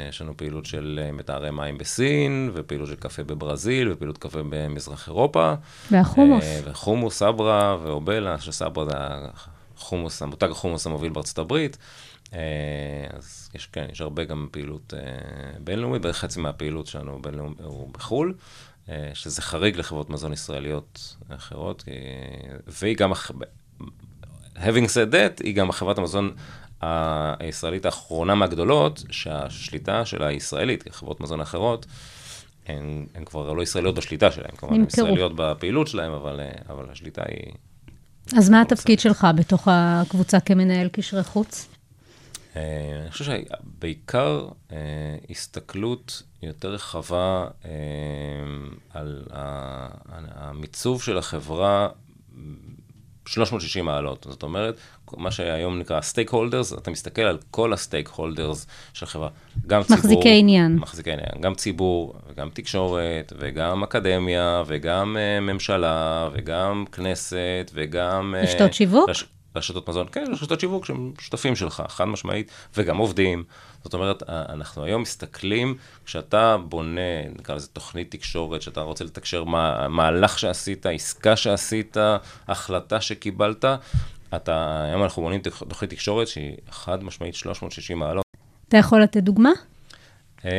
Speaker 5: יש לנו פעילות של מטהרי מים בסין, ופעילות של קפה בברזיל, ופעילות קפה במזרח אירופה.
Speaker 4: והחומוס.
Speaker 5: וחומוס, סברה ואובלה, שסברה זה החומוס, המותג החומוס המוביל בארצות הברית. אה, אז יש, כן, יש הרבה גם פעילות אה, בינלאומית, בערך חצי מהפעילות שלנו בינלאומית הוא בחו"ל, אה, שזה חריג לחברות מזון ישראליות אחרות, כי- והיא גם, having said that, היא גם חברת המזון הישראלית האחרונה מהגדולות, שהשליטה שלה היא ישראלית, חברות מזון אחרות, הן, הן כבר לא ישראליות בשליטה שלהן, כמובן, הן. ישראליות בפעילות שלהן, אבל, אבל השליטה היא...
Speaker 4: אז מה התפקיד שלך בתוך הקבוצה כמנהל קשרי חוץ?
Speaker 5: אה, אני חושב שבעיקר אה, הסתכלות יותר רחבה אה, על המיצוב של החברה 360 מעלות. זאת אומרת, מה שהיום נקרא stakeholders, אתה מסתכל על כל ה stakeholders של החברה. גם ציבור...
Speaker 4: מחזיקי עניין.
Speaker 5: מחזיקי עניין. גם ציבור, וגם תקשורת, וגם אקדמיה, וגם אה, ממשלה, וגם כנסת, וגם...
Speaker 4: רשתות שיווק?
Speaker 5: רש- רשתות מזון, כן, רשתות שיווק שהם שותפים שלך, חד משמעית, וגם עובדים. זאת אומרת, אנחנו היום מסתכלים, כשאתה בונה, נקרא לזה תוכנית תקשורת, שאתה רוצה לתקשר מה, מהלך שעשית, עסקה שעשית, החלטה שקיבלת, אתה, היום אנחנו בונים תוכנית תקשורת שהיא חד משמעית 360 מעלות.
Speaker 4: אתה יכול לתת דוגמה?
Speaker 5: אמ,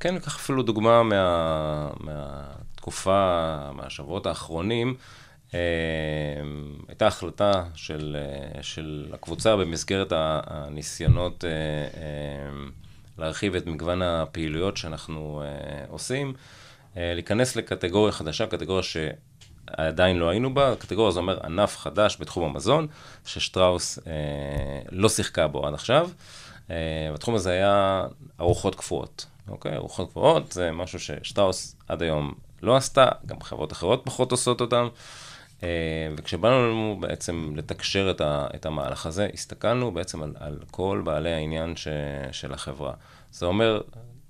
Speaker 5: כן, ניקח אפילו דוגמה מה, מהתקופה, מהשבועות האחרונים. אמ, הייתה החלטה של, אה, של הקבוצה במסגרת הניסיונות אה, אמ, להרחיב את מגוון הפעילויות שאנחנו אה, עושים, אה, להיכנס לקטגוריה חדשה, קטגוריה שעדיין לא היינו בה, קטגוריה זה אומר ענף חדש בתחום המזון, ששטראוס אה, לא שיחקה בו עד עכשיו. אה, בתחום הזה היה ארוחות קפואות, אוקיי? ארוחות קפואות זה משהו ששטראוס עד היום לא עשתה, גם חברות אחרות פחות עושות אותם. אה, וכשבאנו לנו בעצם לתקשר את, ה, את המהלך הזה, הסתכלנו בעצם על, על כל בעלי העניין ש, של החברה. זה אומר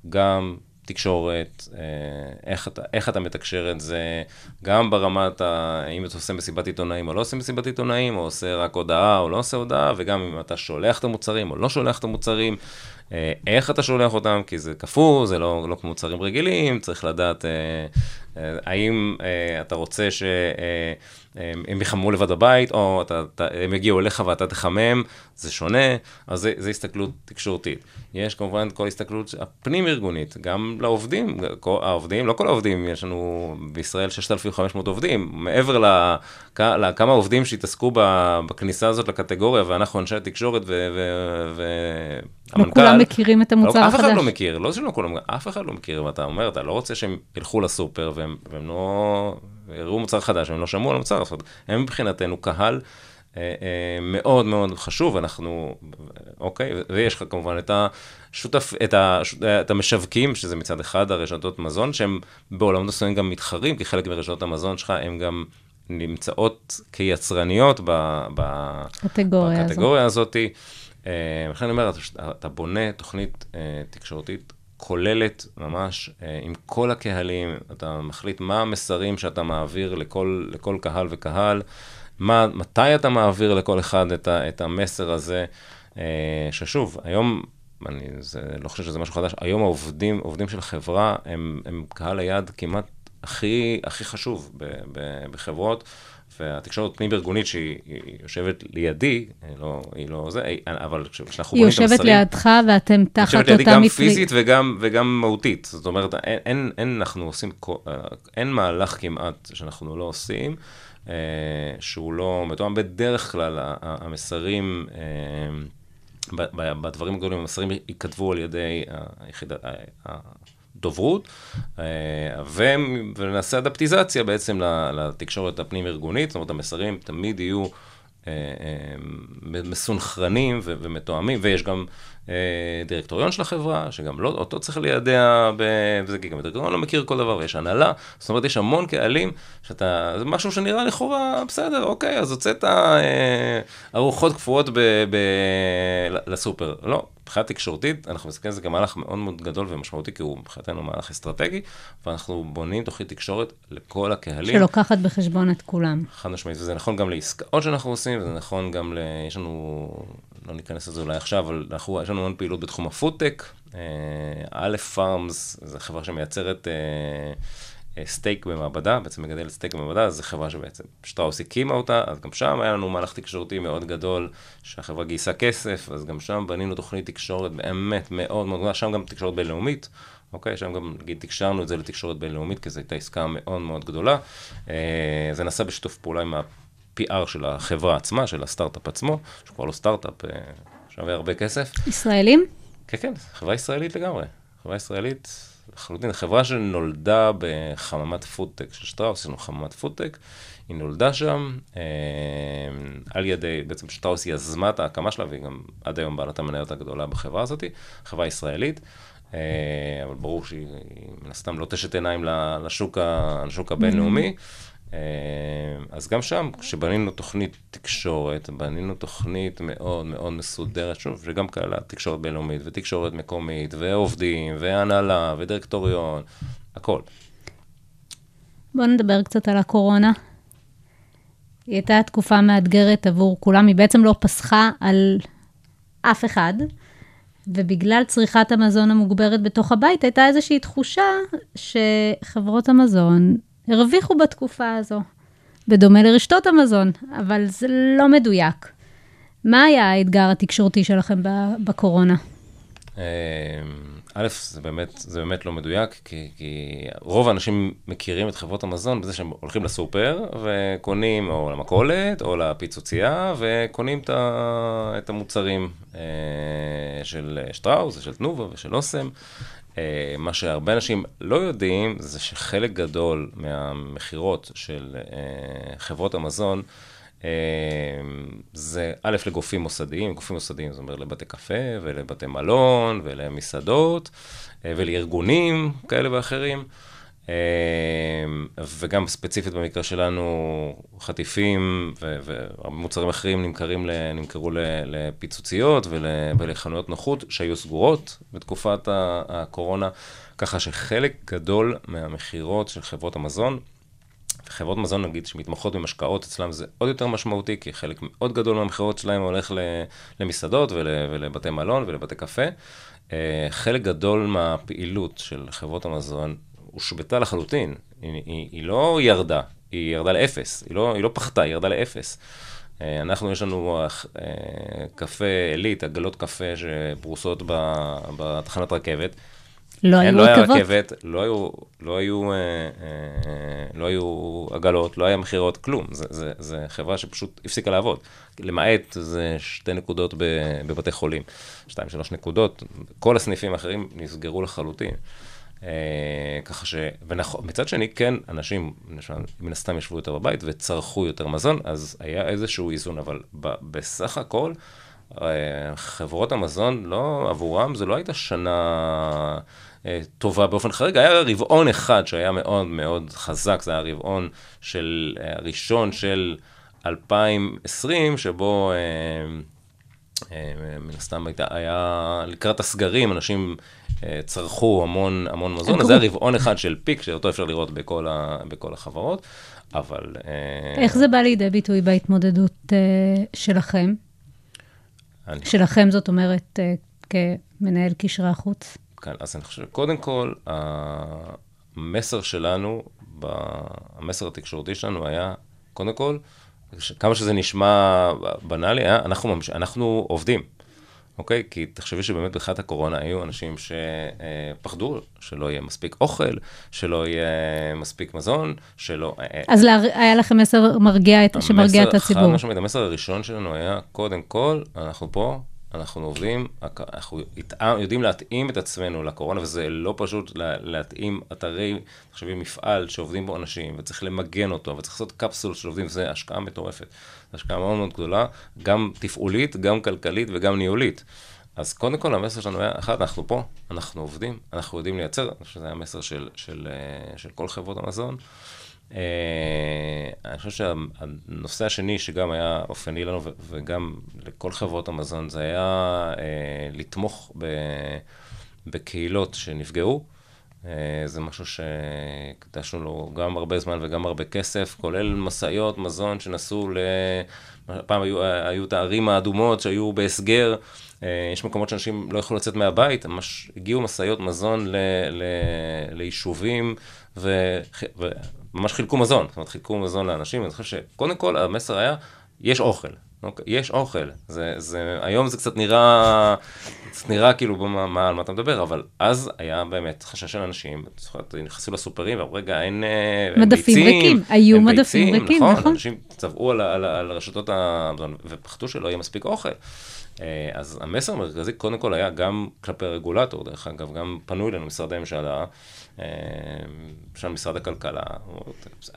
Speaker 5: גם תקשורת, אה, איך אתה, איך אתה מתקשר את זה, גם ברמת ה... אם אתה עושה מסיבת עיתונאים או לא עושה מסיבת עיתונאים, או עושה רק הודעה או לא עושה הודעה, וגם אם אתה שולח את המוצרים או לא שולח את המוצרים, אה, איך אתה שולח אותם, כי זה קפוא, זה לא, לא כמו מוצרים רגילים, צריך לדעת אה, אה, האם אה, אתה רוצה שהם אה, הם יחממו לבד בבית, או אתה, אתה, הם יגיעו אליך ואתה תחמם, זה שונה, אז זה, זה הסתכלות תקשורתית. יש כמובן כל הסתכלות הפנים-ארגונית, גם לעובדים, כל, העובדים, לא כל העובדים, יש לנו בישראל 6,500 עובדים, מעבר לכ- לכמה עובדים שהתעסקו בכניסה הזאת לקטגוריה, ואנחנו אנשי התקשורת ו... ו, ו
Speaker 4: לא
Speaker 5: המנכ"ל-
Speaker 4: כולם מכירים את המוצר
Speaker 5: לא, אף אחד
Speaker 4: החדש.
Speaker 5: לא מכיר, לא שלא כולם, אף אחד לא מכיר, ואתה אומר, אתה לא רוצה שהם ילכו לסופר והם, והם לא יראו מוצר חדש, הם לא שמעו על המוצר, זאת אומרת, הם מבחינתנו קהל אה, אה, מאוד מאוד חשוב, אנחנו, אוקיי, ויש לך כמובן את השותף, את, הש, את המשווקים, שזה מצד אחד הרשתות מזון, שהם בעולם מסוים גם מתחרים, כי חלק מרשתות המזון שלך הם גם נמצאות כיצרניות ב, ב,
Speaker 4: הזאת.
Speaker 5: בקטגוריה הזאת. אה, לכן אני אומר, אתה, בונה תוכנית תקשורתית כוללת ממש אה, עם כל הקהלים, אתה מחליט מה המסרים שאתה מעביר לכל, לכל קהל וקהל, מה, מתי אתה מעביר לכל אחד את, ה, את המסר הזה, אה, ששוב, היום, אני זה, לא חושב שזה משהו חדש, היום העובדים, עובדים של חברה הם, הם קהל היעד כמעט הכי, הכי חשוב ב, ב, בחברות, והתקשורת פנים-ארגונית שהיא היא יושבת לידי, היא לא, היא לא זה, אבל כשאנחנו
Speaker 4: היא
Speaker 5: בונים את המסרים...
Speaker 4: יושבת לידך ואתם
Speaker 5: היא
Speaker 4: תחת
Speaker 5: יושבת לידי
Speaker 4: אותה
Speaker 5: גם
Speaker 4: מטריה.
Speaker 5: פיזית וגם, וגם מהותית. זאת אומרת, אין, אין, אין אנחנו עושים, אה, אין מהלך כמעט שאנחנו לא עושים, אה, שהוא לא מתואם. בדרך כלל המסרים, אה, ב- ב- בדברים הגדולים, המסרים ייכתבו על ידי היחידה, הדוברות, אה, ונעשה אדפטיזציה בעצם לתקשורת הפנים-ארגונית, זאת אומרת, המסרים תמיד יהיו... אה, אה, מסונכרנים ומתואמים, ויש גם אה, דירקטוריון של החברה, שגם לא, אותו צריך לידע, ב- וזה כי גם הדירקטוריון לא מכיר כל דבר, ויש הנהלה, זאת אומרת, יש המון קהלים, שאתה, זה משהו שנראה לכאורה, בסדר, אוקיי, אז הוצאת אה, ארוחות קפואות ב- ב- לסופר. לא, מבחינה תקשורתית, אנחנו מסתכלים על זה כמהלך מאוד מאוד גדול ומשמעותי, כי הוא מבחינתנו מהלך אסטרטגי, ואנחנו בונים תוכנית תקשורת לכל הקהלים.
Speaker 4: שלוקחת בחשבון את כולם.
Speaker 5: חד משמעית, וזה נכון גם לעסקאות שאנחנו עושים, וזה נכון גם ל... יש לנו, לא ניכנס לזה אולי עכשיו, אבל אנחנו, יש לנו המון פעילות בתחום הפודטק. Aleph Farms, זו חברה שמייצרת אה, אה, סטייק במעבדה, בעצם מגדלת סטייק במעבדה, זו חברה שבעצם שטראוס הקימה אותה, אז גם שם היה לנו מהלך תקשורתי מאוד גדול, שהחברה גייסה כסף, אז גם שם בנינו תוכנית תקשורת באמת מאוד מאוד גדולה, שם גם תקשורת בינלאומית. אוקיי, שם גם, נגיד, תקשרנו את זה לתקשורת בינלאומית, כי זו הייתה עסקה מאוד מאוד גדולה. אה, זה נעשה בשיתוף פעולה עם ה-PR של החברה עצמה, של הסטארט-אפ עצמו, שכבר לא סטארט-אפ, אה, שווה הרבה כסף.
Speaker 4: ישראלים?
Speaker 5: כן, כן, חברה ישראלית לגמרי. חברה ישראלית לחלוטין. חברה שנולדה בחממת פודטק של שטראוס, יש לנו חממת פודטק, היא נולדה שם אה, על ידי, בעצם שטראוס יזמה את ההקמה שלה, והיא גם עד היום בעלת המניות הגדולה בחברה הזאת, חברה ישראלית. אה, אבל ברור שהיא מן הסתם לוטשת עיניים ל- לשוק, ה, לשוק הבינלאומי. אה, אז גם שם, כשבנינו תוכנית תקשורת, בנינו תוכנית מאוד מאוד מסודרת, שוב, שגם כללה תקשורת בינלאומית ותקשורת מקומית, ועובדים, והנהלה, ודירקטוריון, הכל.
Speaker 4: בואו נדבר קצת על הקורונה. היא הייתה תקופה מאתגרת עבור כולם, היא בעצם לא פסחה על אף אחד, ובגלל צריכת המזון המוגברת בתוך הבית, הייתה איזושהי תחושה שחברות המזון הרוויחו בתקופה הזו, בדומה לרשתות המזון, אבל זה לא מדויק. מה היה האתגר התקשורתי שלכם בקורונה?
Speaker 5: אה, א', זה באמת, זה באמת לא מדויק, כי, כי רוב האנשים מכירים את חברות המזון בזה שהם הולכים לסופר וקונים או למכולת או לפיצוצייה וקונים את, ה, את המוצרים אה, של שטראוס ושל תנובה ושל אוסם. אה, מה שהרבה אנשים לא יודעים זה שחלק גדול מהמכירות של אה, חברות המזון אה, זה א', לגופים מוסדיים, גופים מוסדיים, זאת אומרת לבתי קפה ולבתי מלון ולמסעדות ולארגונים כאלה ואחרים. אה, וגם ספציפית במקרה שלנו, חטיפים ומוצרים אחרים נמכרים נמכרו לפיצוציות ול- ולחנויות נוחות שהיו סגורות בתקופת הקורונה, ככה שחלק גדול מהמכירות של חברות המזון חברות מזון, נגיד, שמתמחות במשקאות, אצלם זה עוד יותר משמעותי, כי חלק מאוד גדול מהמכירות שלהם הולך למסעדות ול- ולבתי מלון ולבתי קפה. אה, חלק גדול מהפעילות של חברות המזון הושבתה לחלוטין. היא, היא, היא לא ירדה, היא ירדה לאפס. היא לא, היא לא פחתה, היא ירדה לאפס. אה, אנחנו, יש לנו אה, קפה עילית, עגלות קפה שפרוסות בתחנת רכבת.
Speaker 4: לא היו
Speaker 5: לא היה
Speaker 4: רכבות?
Speaker 5: רכבת, לא היו, לא היו, אה, אה, לא היו עגלות, לא היה מכירות, כלום. זה חברה שפשוט הפסיקה לעבוד. למעט זה שתי נקודות בבתי חולים. שתיים, שלוש נקודות, כל הסניפים האחרים נסגרו לחלוטין. אה, ככה ש... ונכון, מצד שני, כן, אנשים, מן הסתם ישבו יותר בבית וצרכו יותר מזון, אז היה איזשהו איזון, אבל בסך הכל, אה, חברות המזון, לא, עבורם זה לא הייתה שנה אה, טובה באופן חריג, היה רבעון אחד שהיה מאוד מאוד חזק, זה היה הרבעון של, אה, הראשון של 2020, שבו... אה, אה, מן הסתם הייתה, היה לקראת הסגרים, אנשים אה, צרכו המון המון מזון, אז זה היה רבעון אחד של פיק, שאותו אפשר לראות בכל, ה, בכל החברות, אבל... אה,
Speaker 4: איך זה בא לידי ביטוי בהתמודדות uh, שלכם?
Speaker 5: אני
Speaker 4: שלכם, זאת אומרת, כמנהל קשרי החוץ?
Speaker 5: כן, אז אני חושב, קודם כל, המסר שלנו המסר התקשורתי שלנו היה, קודם כל, כמה שזה נשמע בנאלי, אנחנו, אנחנו עובדים. אוקיי? כי תחשבי שבאמת בתחילת הקורונה היו אנשים שפחדו שלא יהיה מספיק אוכל, שלא יהיה מספיק מזון, שלא...
Speaker 4: אז לה... היה לכם מסר מרגיע את, שמרגיע את הציבור. חד
Speaker 5: משמעית, המסר הראשון שלנו היה, קודם כל, אנחנו פה, אנחנו עובדים, אנחנו יודעים להתאים את עצמנו לקורונה, וזה לא פשוט להתאים אתרי, תחשבי, מפעל שעובדים בו אנשים, וצריך למגן אותו, וצריך לעשות קפסול של עובדים, זה השקעה מטורפת. זו השקעה מאוד מאוד גדולה, גם תפעולית, גם כלכלית וגם ניהולית. אז קודם כל המסר שלנו היה, אחד, אנחנו פה, אנחנו עובדים, אנחנו יודעים לייצר, אני חושב שזה היה המסר של, של, אה, של כל חברות המזון. אני חושב שהנושא השני שגם היה אופייני לנו וגם לכל חברות המזון, זה היה אה, לתמוך בקהילות שנפגעו. אה, זה משהו שהקדשנו לו גם הרבה זמן וגם הרבה כסף, כולל משאיות מזון שנסעו ל... פעם היו, היו את הערים האדומות שהיו בהסגר, אה, יש מקומות שאנשים לא יכלו לצאת מהבית, ממש הגיעו משאיות מזון ל, ל, ליישובים ו, וממש חילקו מזון, זאת אומרת חילקו מזון לאנשים, אני חושב שקודם כל המסר היה, יש אוכל, אוקיי, יש אוכל, זה, זה, היום זה קצת נראה, קצת נראה כאילו במה, מה, על מה אתה מדבר, אבל אז היה באמת חשש של אנשים, נכנסו לסופרים, ואמרו רגע, אין, אין
Speaker 4: מדפים
Speaker 5: ביצים,
Speaker 4: ריקים, היו
Speaker 5: אין
Speaker 4: מדפים
Speaker 5: ביצים,
Speaker 4: ריקים,
Speaker 5: נכון,
Speaker 4: נכון.
Speaker 5: אנשים צבעו על, על, על רשתות המזון, ופחדו שלא יהיה מספיק אוכל. אה, אז המסר המרכזי קודם כל היה גם כלפי הרגולטור, דרך אגב, גם פנו אלינו משרדי ממשלה, למשל משרד הכלכלה,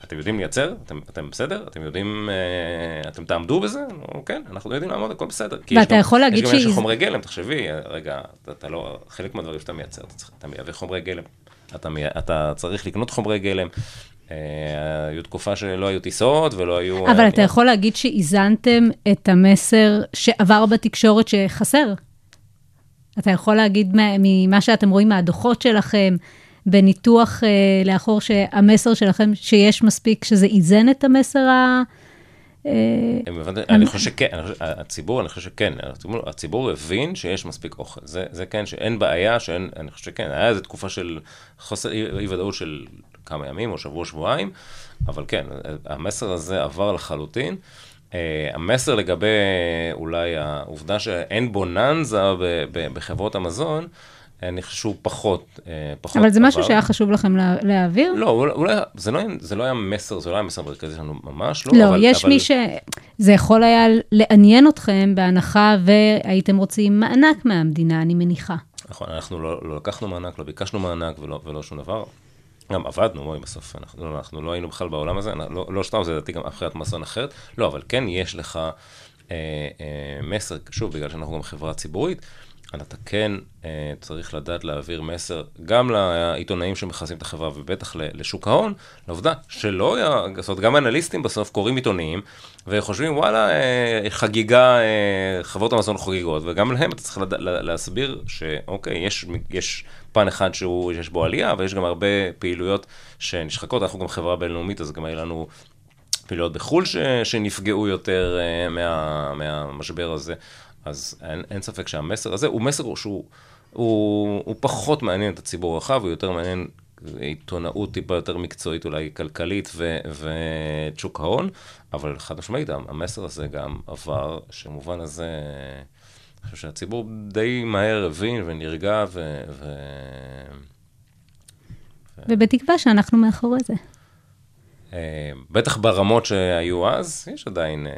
Speaker 5: אתם יודעים לייצר? אתם, אתם בסדר? אתם יודעים, אה, אתם תעמדו בזה? כן, אנחנו יודעים לעמוד, הכל בסדר.
Speaker 4: ואתה יכול להגיד
Speaker 5: יש גם עניין של חומרי גלם, תחשבי, רגע, אתה, לא, חלק מהדברים שאתה מייצר, אתה, מייבא חומרי גלם, אתה, אתה צריך לקנות חומרי גלם. אה, היו תקופה שלא היו טיסות ולא היו...
Speaker 4: אבל
Speaker 5: אה,
Speaker 4: אתה יכול להגיד שאיזנתם את המסר שעבר בתקשורת שחסר. אתה יכול להגיד מה- ממה שאתם רואים מהדוחות שלכם, בניתוח אה, לאחור שהמסר שלכם שיש מספיק, שזה איזן את המסר ה...
Speaker 5: אני חושב שכן, הציבור, אני חושב שכן, הציבור- הבין שיש מספיק אוכל, זה כן, שאין בעיה, שאין, אני חושב שכן, היה איזו תקופה של חוסר אי ודאות של כמה ימים או שבוע, שבועיים, אבל כן, המסר הזה עבר לחלוטין. אה, המסר לגבי אולי העובדה שאין בוננזה בחברות המזון, אני חושב שהוא פחות, אה, פחות
Speaker 4: אבל זה משהו
Speaker 5: עבר.
Speaker 4: שהיה חשוב לכם לה- להעביר?
Speaker 5: לא, אולי, זה, לא, זה לא היה מסר, זה לא היה מסר מרכזי שלנו ממש, לא,
Speaker 4: לא,
Speaker 5: אבל...
Speaker 4: יש
Speaker 5: אבל...
Speaker 4: מי ש... זה יכול היה לעניין אתכם בהנחה והייתם רוצים מענק מהמדינה, אני מניחה.
Speaker 5: נכון, אנחנו לא, לא לקחנו מענק, לא ביקשנו מענק ולא, ולא שום דבר. גם עבדנו, בואי, בסוף, אנחנו, אנחנו לא היינו בכלל בעולם הזה, אנחנו- לא, לא זה לדעתי גם אף חברת מזון אחרת. לא, אבל כן יש לך אה, אה, מסר, שוב, בגלל שאנחנו גם חברה ציבורית, אבל אתה כן אה, צריך לדעת להעביר מסר גם לעיתונאים שמכסים את החברה, ובטח לשוק ההון, לעובדה שלא היה, זאת אומרת, גם אנליסטים בסוף קוראים עיתונים, וחושבים, וואלה, אה, חגיגה, אה, חברות המזון חוגגות, וגם להם אתה צריך לד... לה- להסביר שאוקיי, יש, יש פן אחד שהוא, יש בו עלייה, אבל יש גם הרבה פעילויות שנשחקות, אנחנו גם חברה בינלאומית, אז גם היה לנו פעילויות בחו"ל ש, שנפגעו יותר uh, מה, מהמשבר הזה. אז אין, אין ספק שהמסר הזה הוא מסר שהוא הוא, הוא פחות מעניין את הציבור הרחב, הוא יותר מעניין עיתונאות טיפה יותר מקצועית, אולי כלכלית ו- ואת שוק ההון, אבל חד משמעית, המסר הזה גם עבר, שמובן הזה, אני חושב שהציבור די מהר הבין ונרגע ו... ו...
Speaker 4: ובתקווה שאנחנו מאחורי זה.
Speaker 5: אה, בטח ברמות שהיו אז, יש עדיין, אה,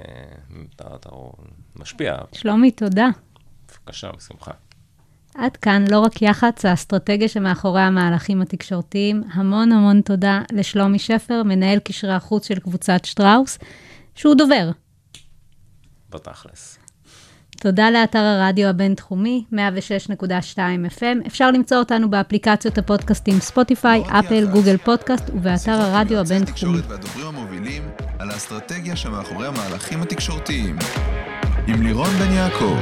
Speaker 5: אתה, אתה משפיע,
Speaker 4: שלומי, תודה.
Speaker 5: בבקשה, בשמחה.
Speaker 4: עד כאן לא רק יח"צ, האסטרטגיה שמאחורי המהלכים התקשורתיים. המון המון תודה לשלומי שפר, מנהל קשרי החוץ של קבוצת שטראוס, שהוא דובר.
Speaker 5: בתכלס.
Speaker 4: תודה לאתר הרדיו הבינתחומי, 106.2 FM. אפשר למצוא אותנו באפליקציות הפודקאסטים ספוטיפיי,
Speaker 3: לא
Speaker 4: אפל,
Speaker 3: יח"צ.
Speaker 4: גוגל פודקאסט ובאתר הרדיו הבינתחומי.
Speaker 3: והדוברים המובילים על האסטרטגיה שמאחורי המהלכים התקשורתיים. עם לירון בן יעקב.